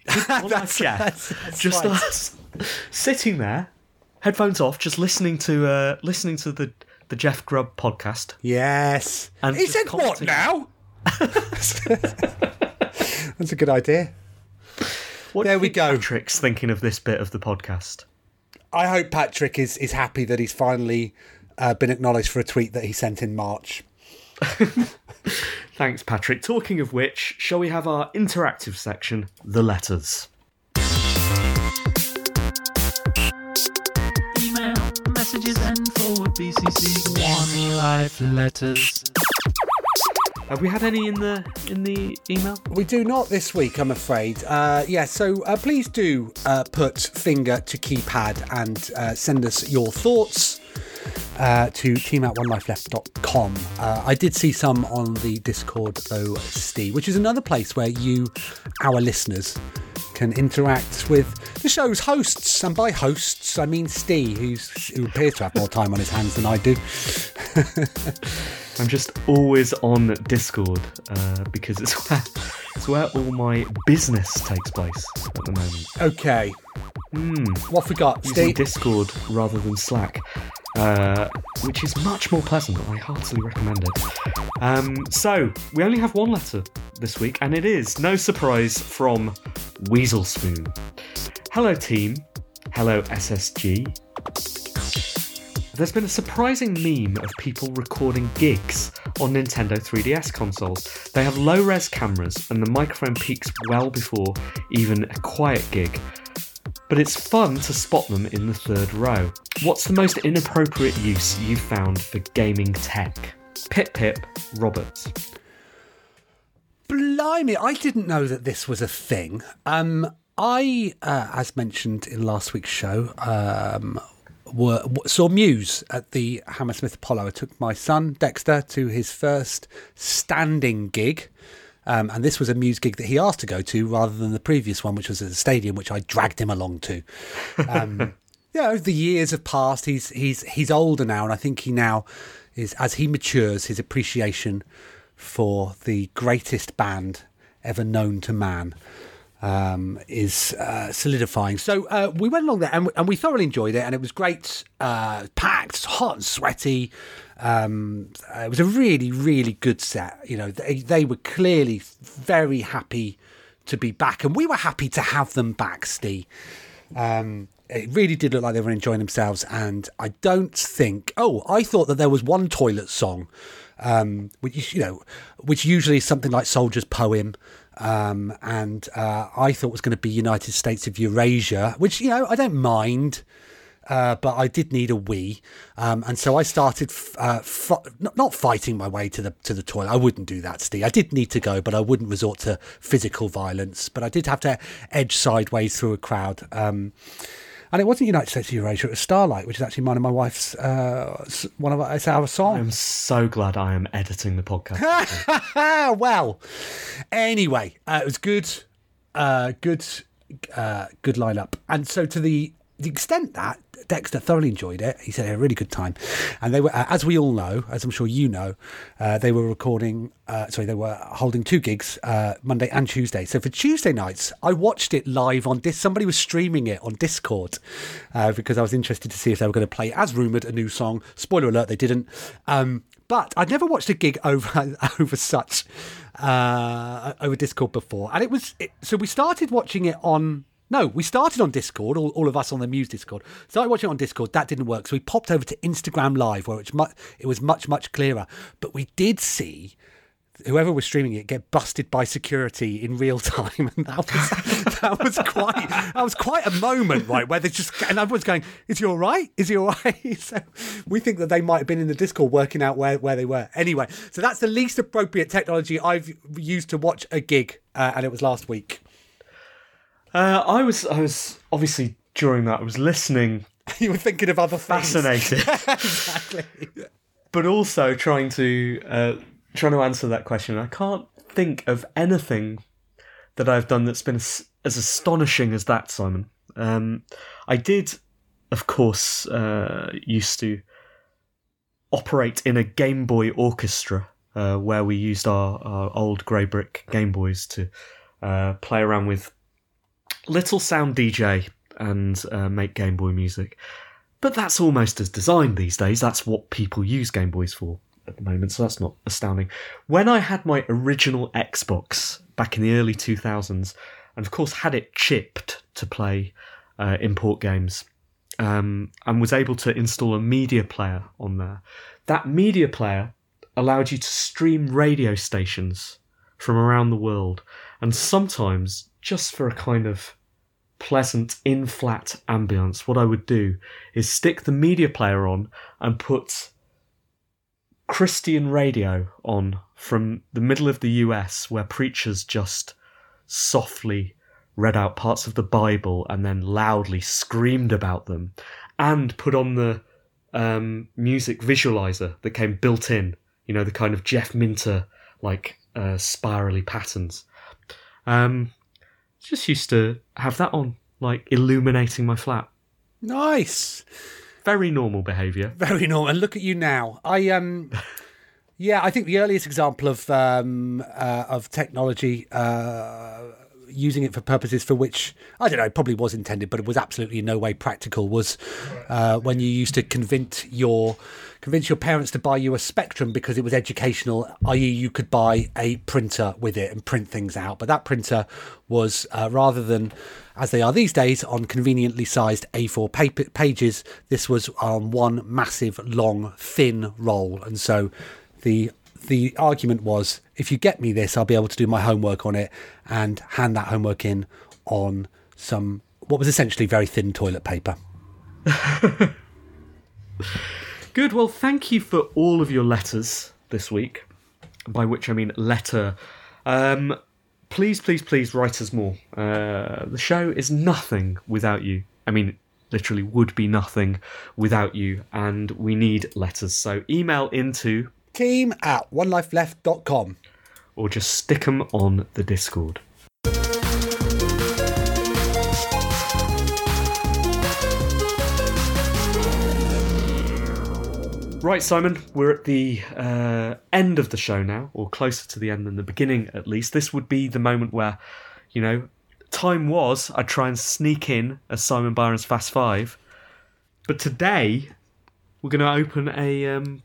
One That's- Jeff. that's- that's just right. us sitting there, headphones off, just listening to uh, listening to the the Jeff Grubb podcast. Yes. And he said what now? That's a good idea. What There we go. Patrick's thinking of this bit of the podcast. I hope Patrick is is happy that he's finally uh, been acknowledged for a tweet that he sent in March. Thanks, Patrick. Talking of which, shall we have our interactive section, the letters? Email, messages, and forward BCC one life letters. Have we had any in the in the email? We do not this week, I'm afraid. Uh, yeah, so uh, please do uh, put finger to keypad and uh, send us your thoughts uh, to team at onelifeleft.com. Uh, I did see some on the Discord, though, Steve, which is another place where you, our listeners, can interact with the show's hosts. And by hosts, I mean Steve, who's, who appears to have more time on his hands than I do. I'm just always on Discord uh, because it's where it's where all my business takes place at the moment. Okay. What have we got, Using Steve? Discord rather than Slack, uh, which is much more pleasant. I heartily recommend it. Um, so we only have one letter this week, and it is no surprise from Weasel Spoon. Hello, team. Hello, SSG. There's been a surprising meme of people recording gigs on Nintendo 3DS consoles. They have low res cameras and the microphone peaks well before even a quiet gig. But it's fun to spot them in the third row. What's the most inappropriate use you've found for gaming tech? Pip Pip Roberts. Blimey, I didn't know that this was a thing. Um, I, uh, as mentioned in last week's show, um, were, saw Muse at the Hammersmith Apollo. I took my son Dexter to his first standing gig. Um, and this was a Muse gig that he asked to go to rather than the previous one, which was at the stadium, which I dragged him along to. Um, you know, the years have passed. He's he's he's older now, and I think he now is as he matures, his appreciation for the greatest band ever known to man um, is uh, solidifying. So uh, we went along there and, and we thoroughly enjoyed it, and it was great, uh, packed, hot and sweaty. Um, it was a really, really good set. You know, they, they were clearly very happy to be back, and we were happy to have them back, Steve. Um, it really did look like they were enjoying themselves, and I don't think. Oh, I thought that there was one toilet song, um, which you know, which usually is something like Soldier's Poem, um, and uh, I thought was going to be United States of Eurasia, which you know I don't mind. Uh, but I did need a wee, um, and so I started f- uh, f- not, not fighting my way to the to the toilet. I wouldn't do that, Steve. I did need to go, but I wouldn't resort to physical violence. But I did have to edge sideways through a crowd. Um, and it wasn't United States of Eurasia; it was Starlight, which is actually mine and my wife's uh, one of our, it's our song. I'm so glad I am editing the podcast. Well, anyway, uh, it was good, uh, good, uh, good lineup. And so to the the extent that Dexter thoroughly enjoyed it. He said he had a really good time, and they were, uh, as we all know, as I'm sure you know, uh, they were recording. Uh, sorry, they were holding two gigs uh, Monday and Tuesday. So for Tuesday nights, I watched it live on this. Somebody was streaming it on Discord uh, because I was interested to see if they were going to play, as rumored, a new song. Spoiler alert: they didn't. Um, but I'd never watched a gig over over such uh, over Discord before, and it was it, so we started watching it on. No, we started on Discord, all, all of us on the Muse Discord. Started watching it on Discord, that didn't work. So we popped over to Instagram Live, where it's mu- it was much, much clearer. But we did see whoever was streaming it get busted by security in real time, and that was that was quite that was quite a moment, right? Where they just and everyone's going, "Is he all right? Is he all right?" So we think that they might have been in the Discord working out where where they were. Anyway, so that's the least appropriate technology I've used to watch a gig, uh, and it was last week. Uh, I was, I was obviously during that, I was listening, You were thinking of other things. fascinated, exactly. but also trying to uh, trying to answer that question. I can't think of anything that I've done that's been as, as astonishing as that, Simon. Um, I did, of course, uh, used to operate in a Game Boy orchestra uh, where we used our, our old grey brick Game Boys to uh, play around with little sound DJ and uh, make Game Boy music. But that's almost as designed these days. That's what people use Game Boys for at the moment, so that's not astounding. When I had my original Xbox back in the early 2000s, and of course had it chipped to play uh, import games, um, and was able to install a media player on there, that media player allowed you to stream radio stations from around the world, and sometimes just for a kind of pleasant in flat ambience, what I would do is stick the media player on and put Christian radio on from the middle of the US where preachers just softly read out parts of the Bible and then loudly screamed about them, and put on the um, music visualizer that came built in, you know, the kind of Jeff Minter like uh, spirally patterns. Um, just used to have that on, like illuminating my flat. Nice. Very normal behaviour. Very normal. And look at you now. I um, yeah, I think the earliest example of um uh, of technology uh using it for purposes for which I don't know probably was intended, but it was absolutely in no way practical. Was uh, when you used to convince your convince your parents to buy you a Spectrum because it was educational, i.e., you could buy a printer with it and print things out. But that printer was uh, rather than as they are these days on conveniently sized A4 paper, pages. This was on one massive, long, thin roll, and so the the argument was if you get me this, I'll be able to do my homework on it and hand that homework in on some what was essentially very thin toilet paper. Good. Well, thank you for all of your letters this week. By which I mean letter. Um, please, please, please write us more. Uh, the show is nothing without you. I mean, literally would be nothing without you, and we need letters. So email into Team at onelifeleft.com. or just stick them on the Discord. Right, Simon, we're at the uh, end of the show now, or closer to the end than the beginning at least. This would be the moment where, you know, time was I'd try and sneak in a Simon Byron's Fast Five, but today we're going to open a um,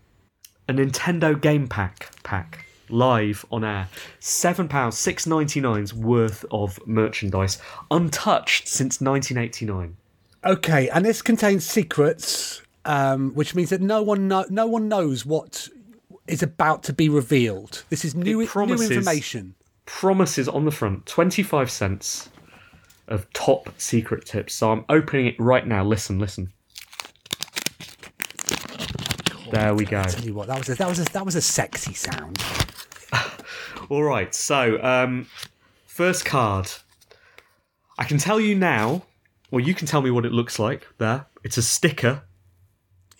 a Nintendo Game Pack pack live on air. Seven pounds six ninety nine's worth of merchandise, untouched since nineteen eighty nine. Okay, and this contains secrets, um, which means that no one know, no one knows what is about to be revealed. This is new, new information. Promises on the front, twenty five cents of top secret tips. So I'm opening it right now. Listen, listen. There we go. Tell you what, that was a, that was a, that was a sexy sound. All right, so um, first card. I can tell you now, or you can tell me what it looks like. There, it's a sticker.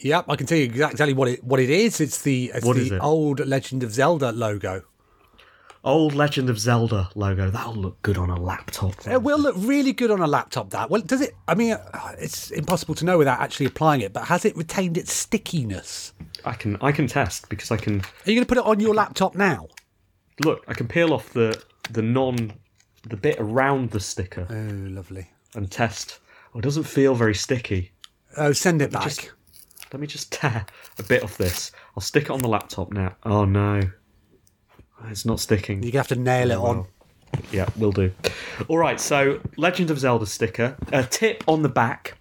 Yep, I can tell you exactly what it what it is. It's the it's What the it? old Legend of Zelda logo. Old Legend of Zelda logo. That'll look good on a laptop. It will look really good on a laptop. That well, does it? I mean, uh, it's impossible to know without actually applying it. But has it retained its stickiness? I can I can test because I can Are you going to put it on your laptop now? look. I can peel off the the non the bit around the sticker Oh, lovely. and test. Oh, it doesn't feel very sticky. Oh, send it back. just- Let me just tear a bit off this. I'll stick it on the laptop now. Oh no, it's not sticking. You're gonna have to nail oh, it on. Yeah, will do. All right, so Legend of Zelda sticker. A tip on the back.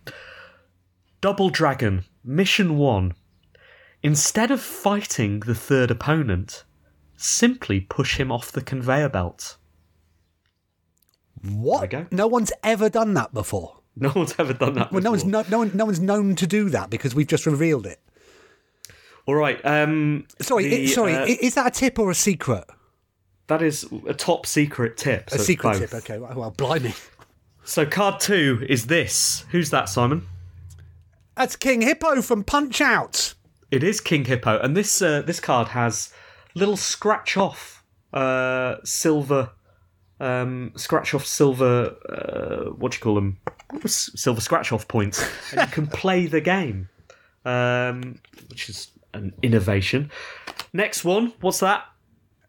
Double Dragon Mission 1. Instead of fighting the third opponent, simply push him off the conveyor belt. What? There we go. No one's ever done that before. No one's ever done that. Well, no one's no, no one no one's known to do that because we've just revealed it. All right. Um, Sorry, the, i- sorry. uh, is that a tip or a secret? that is a top secret tip. A so it's secret both. tip. Okay. Well, well, blimey. So card two is this. Who's that, Simon? That's King Hippo from Punch Out. It is King Hippo, and this uh, this card has little scratch off uh, silver, um, scratch off silver. Uh, what do you call them? Silver scratch off points, and you can play the game, um, which is an innovation. Next one, what's that?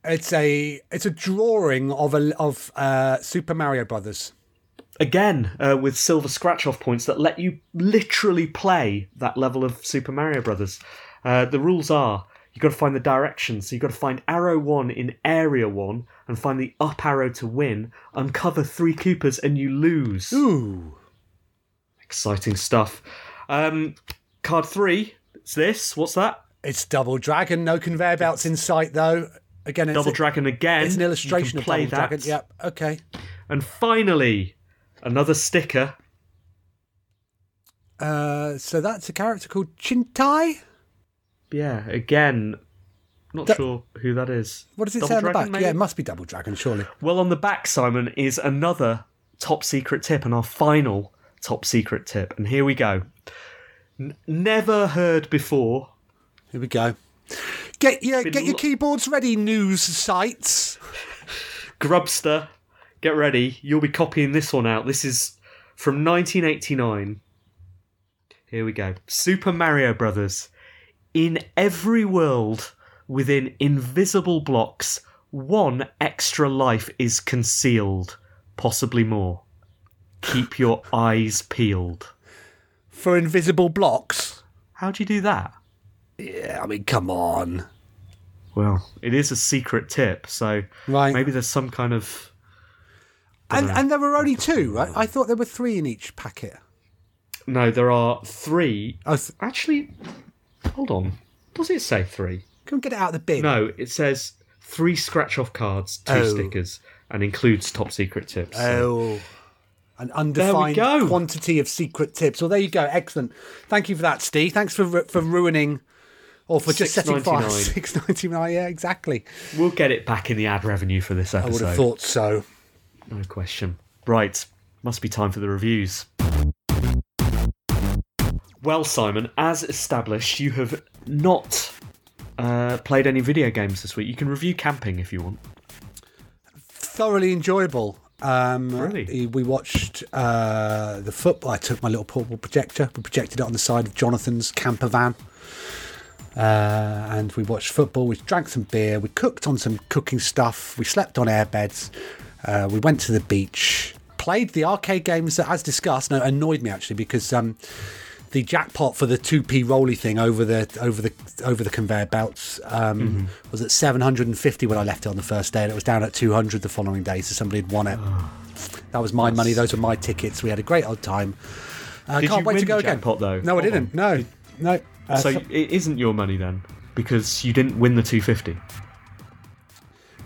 It's a it's a drawing of a of uh, Super Mario Brothers. Again, uh, with silver scratch off points that let you literally play that level of Super Mario Brothers. Uh, the rules are you've got to find the directions. So you've got to find arrow one in area one and find the up arrow to win, uncover three Koopas, and you lose. Ooh. Exciting stuff. Um, card three, it's this. What's that? It's Double Dragon. No conveyor belts in sight though. Again, it's Double a- Dragon again. It's an illustration of Double that. Dragon. Yep. Okay. And finally, another sticker. Uh, so that's a character called Chintai. Yeah, again, not sure who that is. What does it Double say on the back? maybe? Yeah, it must be Double Dragon, surely. Well, on the back, Simon, is another top secret tip and our final top secret tip. And here we go. N- never heard before. Here we go. Get your Been get your lo- keyboards ready, news sites. Grubster, get ready. You'll be copying this one out. This is from 1989. Here we go. Super Mario Brothers. In every world within invisible blocks, one extra life is concealed, possibly more. Keep your eyes peeled. For invisible blocks. How do you do that? Yeah, I mean, come on. Well, it is a secret tip, so Right. maybe there's some kind of And and there were only two, right? I thought there were three in each packet. no. There are three. Oh, th- Actually, hold on. Does it say three? come get it out of the bin. No, it says three scratch-off cards, two Oh. stickers, and includes top secret tips. so- Oh. An undefined quantity of secret tips. Well, there you go. Excellent. Thank you for that, Steve. Thanks for for ruining, or for just setting fire. $6.99. Six ninety nine. Yeah, exactly. We'll get it back in the ad revenue for this episode. I would have thought so. No question. Right, must be time for the reviews. Well, Simon, as established, you have not uh, played any video games this week. You can review camping if you want. Thoroughly enjoyable. Um, Really? We watched uh, the football. I took my little portable projector. We projected it on the side of Jonathan's camper van. Uh, and we watched football. We drank some beer. We cooked on some cooking stuff. We slept on airbeds. Uh, we went to the beach. Played the arcade games that, as discussed, no, annoyed me actually because um, the jackpot for the two p rolly thing over the over the over the conveyor belts um, was at seven hundred and fifty when I left it on the first day, and it was down at two hundred the following day. So somebody had won it. That was my money. Those were my tickets. We had a great old time. I Did can't you wait win to go the again. jackpot, though? No, I didn't. No, no. Uh, so so- it isn't your money then, because you didn't win the 250.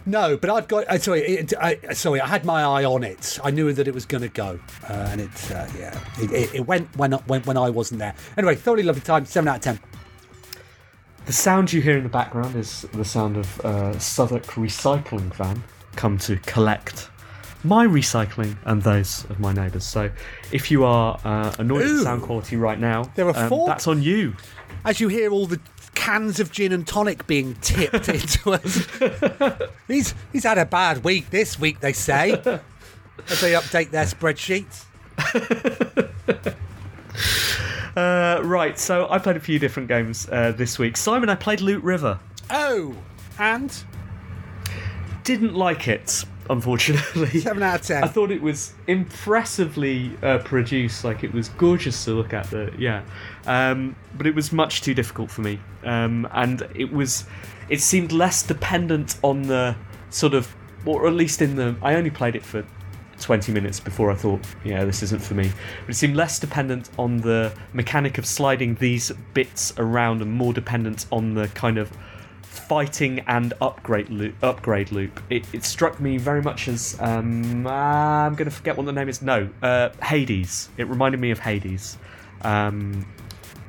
No, but I've got. Uh, sorry, it, I, sorry. I had my eye on it. I knew that it was going to go, uh, and it, uh, yeah, it, it, it went when, when when I wasn't there. Anyway, thoroughly lovely time. Seven out of ten. The sound you hear in the background is the sound of uh, Southwark recycling van come to collect my recycling and those of my neighbours. So if you are uh, annoyed at Ooh. the sound quality right now, There are um, four- that's on you. As you hear all the cans of gin and tonic being tipped into us. he's he's had a bad week this week, they say, as they update their spreadsheets. Uh, right, so I played a few different games uh, this week. Simon, I played Loot River. Oh, and Didn't like it, unfortunately. seven out of ten. I thought it was impressively uh, produced, like it was gorgeous to look at. The yeah, um, but it was much too difficult for me, um, and it was. It seemed less dependent on the sort of, or at least in the. I only played it for 20 minutes before I thought, yeah, this isn't for me. But it seemed less dependent on the mechanic of sliding these bits around and more dependent on the kind of fighting and upgrade loop. Upgrade loop. It, it struck me very much as um, I'm going to forget what the name is. No, uh, Hades. It reminded me of Hades, um,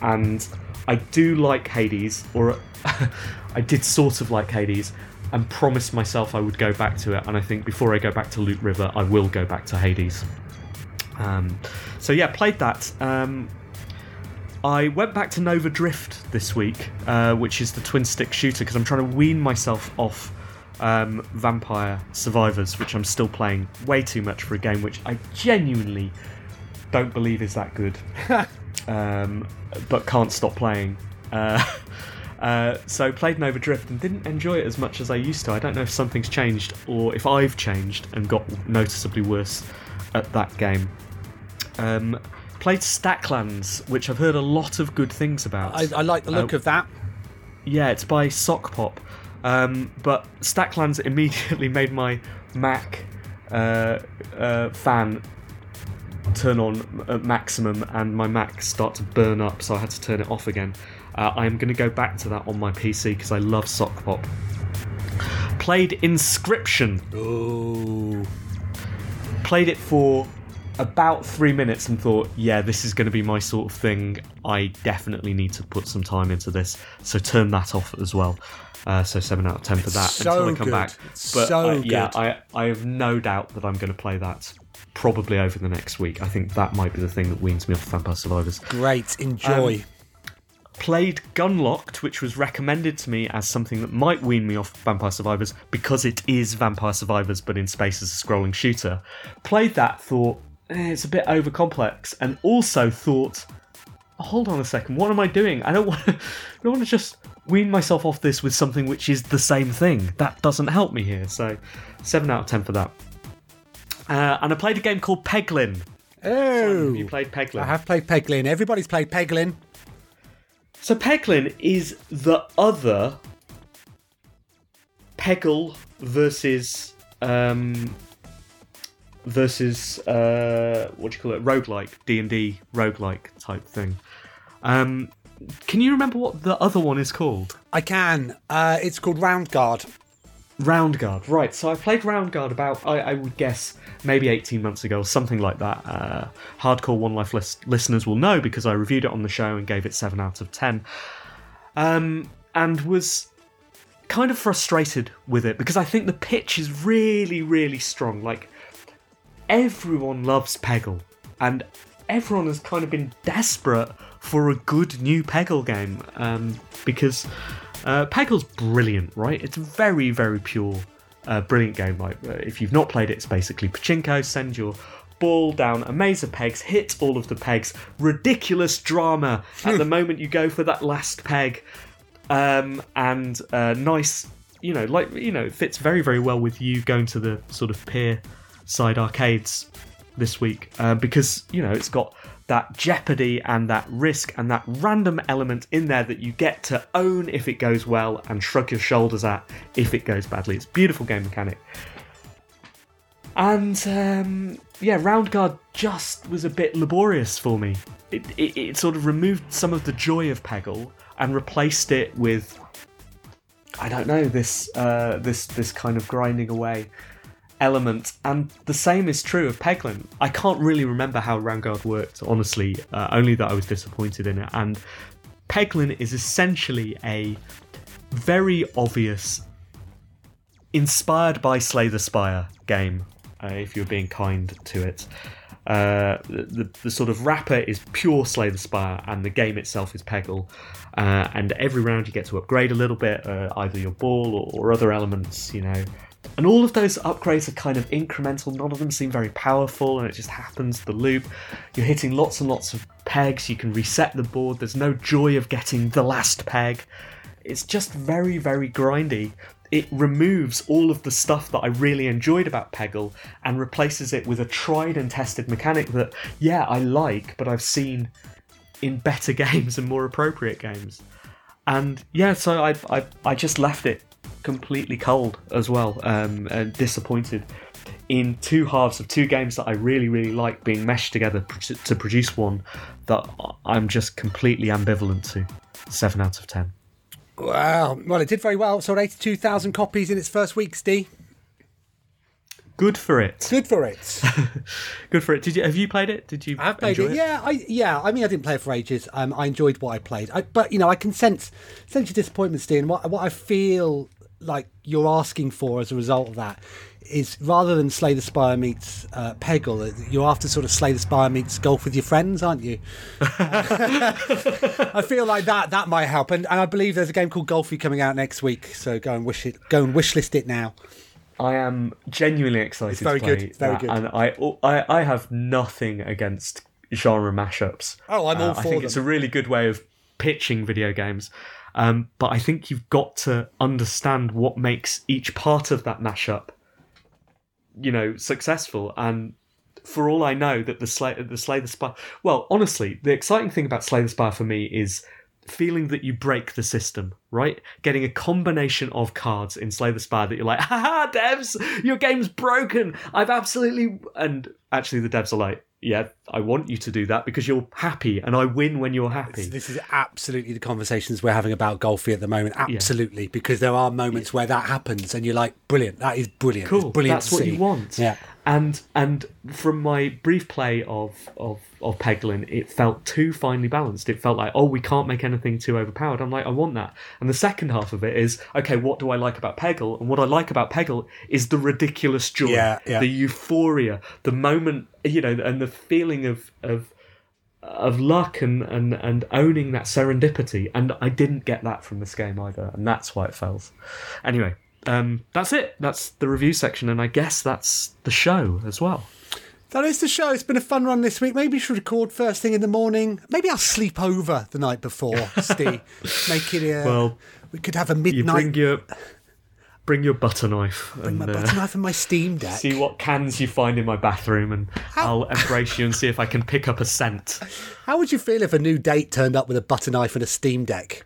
and I do like Hades, or I did sort of like Hades. And promised myself I would go back to it, and I think before I go back to Loot River, I will go back to Hades. Um, so yeah, played that. Um, I went back to Nova Drift this week, uh, which is the twin stick shooter, because I'm trying to wean myself off um, Vampire Survivors, which I'm still playing way too much for a game which I genuinely don't believe is that good, um, but can't stop playing. Uh, uh, so played Nova Drift and didn't enjoy it as much as I used to. I don't know if something's changed or if I've changed and got noticeably worse at that game. Um, played Stacklands, which I've heard a lot of good things about. I, I like the look Uh, of that. Yeah, it's by Sokpop. Um, but Stacklands immediately made my Mac uh, uh, fan turn on at maximum and my Mac start to burn up, so I had to turn it off again. Uh, I am going to go back to that on my PC because I love Sokpop. Played Inscryption. Ooh. Played it for about three minutes and thought, yeah, this is going to be my sort of thing. I definitely need to put some time into this. So turn that off as well. Uh, so seven out of ten for that so until I come good. back. It's But so I- yeah, good. I I have no doubt that I'm going to play that probably over the next week. I think that might be the thing that weans me off Vampire Survivors. Great. Enjoy. Um, Played Gunlocked, which was recommended to me as something that might wean me off Vampire Survivors because it is Vampire Survivors but in space as a scrolling shooter. Played that, thought eh, it's a bit over complex, and also thought, hold on a second, what am I doing? I don't want to, I don't want to just wean myself off this with something which is the same thing. That doesn't help me here. So, seven out of ten for that. Uh, and I played a game called Peglin. oh. You played Peglin. I have played Peglin. Everybody's played Peglin. So Peglin is the other Peggle versus um versus uh what do you call it roguelike D&D roguelike type thing. Um can you remember what the other one is called? I can. Uh, it's called Roundguard. Round Guard, right. So I played Roundguard about, I, I would guess, maybe 18 months ago, or something like that. Uh, hardcore One Life lis- listeners will know because I reviewed it on the show and gave it 7 out of 10. Um, and was kind of frustrated with it because I think the pitch is really, really strong. Like, everyone loves Peggle, and everyone has kind of been desperate for a good new Peggle game um, because uh, Peggle's brilliant, right? It's a very, very pure, uh, brilliant game. Like, uh, if you've not played it, it's basically pachinko. Send your ball down a maze of pegs, hit all of the pegs. Ridiculous drama at the moment you go for that last peg, um, and uh, nice. You know, like you know, it fits very, very well with you going to the sort of pier side arcades this week uh, because you know it's got that jeopardy and that risk and that random element in there that you get to own if it goes well and shrug your shoulders at if it goes badly. It's beautiful game mechanic. And um, yeah, Roundguard just was a bit laborious for me. It, it, it sort of removed some of the joy of Peggle and replaced it with I don't know this uh, this this kind of grinding away element. And the same is true of Peglin. I can't really remember how Roundguard worked, honestly. Uh, only that I was disappointed in it. And Peglin is essentially a very obvious, inspired by Slay the Spire game. Uh, if you're being kind to it, Uh, the, the, the sort of wrapper is pure Slay the Spire, and the game itself is Peggle. Uh, and every round you get to upgrade a little bit, uh, either your ball or, or other elements, you know. And all of those upgrades are kind of incremental. None of them seem very powerful, and it just happens. The loop. You're hitting lots and lots of pegs. You can reset the board. There's no joy of getting the last peg. It's just very, very grindy. It removes all of the stuff that I really enjoyed about Peggle and replaces it with a tried and tested mechanic that, yeah, I like, but I've seen in better games and more appropriate games. And yeah, so I I, I just left it completely cold as well, um, and disappointed in two halves of two games that I really really like being meshed together to produce one that I'm just completely ambivalent to. Seven out of ten. Wow. Well, it did very well. Sold 82,000 copies in its first week, Steve. Good for it. Good for it. Good for it. Did you have you played it? Did you? I've played enjoy it. Yeah, I yeah. I mean, I didn't play it for ages. Um, I enjoyed what I played. I, but you know, I can sense sense your disappointment, Steve. What what I feel like you're asking for as a result of that is rather than Slay the Spire meets uh, Peggle, you're after sort of Slay the Spire meets golf with your friends, aren't you? I feel like that that might help, and, and I believe there's a game called Golfie coming out next week. So go and wish it, go and wish list it now. I am genuinely excited. It's very good, very that, good. and I, I I have nothing against genre mashups. Oh, I'm all Uh, I for think it's a really good way of pitching video games. Um, but I think you've got to understand what makes each part of that mashup, you know, successful. And for all I know, that the Slay the Slay the Spire. Well, honestly, the exciting thing about Slay the Spire for me is feeling that you break the system, right? Getting a combination of cards in Slay the Spire that you're like, haha, devs, your game's broken. I've absolutely. And actually, the devs are like, yeah, I want you to do that because you're happy and I win when you're happy. This is absolutely the conversations we're having about Golfie at the moment. Absolutely, because there are moments where that happens, and you're like, brilliant. That is brilliant. Cool. It's brilliant. That's what you want. Yeah. And and from my brief play of of of Peglin, it felt too finely balanced. It felt like, oh, we can't make anything too overpowered. I'm like, I want that. And the second half of it is, okay, what do I like about Peggle? And what I like about Peggle is the ridiculous joy, Yeah, yeah. the euphoria, the moment, you know, and the feeling of of of luck and, and, and owning that serendipity. And I didn't get that from this game either, and that's why it fails. Anyway, um, that's it. That's the review section, and I guess that's the show as well. That is the show. It's been a fun run this week. Maybe we should record first thing in the morning. Maybe I'll sleep over the night before, Steve. Make it a. Well, we could have a You midnight. bring your bring your butter knife bring my and uh, butter knife and my Steam Deck. see what cans you find in my bathroom, and I'll embrace you and see if I can pick up a scent. How would you feel if a new date turned up with a butter knife and a Steam Deck?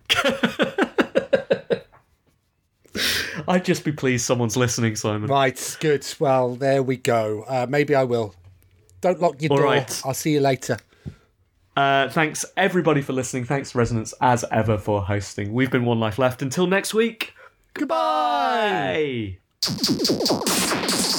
I'd just be pleased someone's listening, Simon. Right, good. Well, there we go. Uh, maybe I will. Don't lock your All door. right. I'll see you later. Uh, thanks everybody for listening. Thanks Resonance as ever for hosting. We've been One Life Left. Until next week. Goodbye. Bye.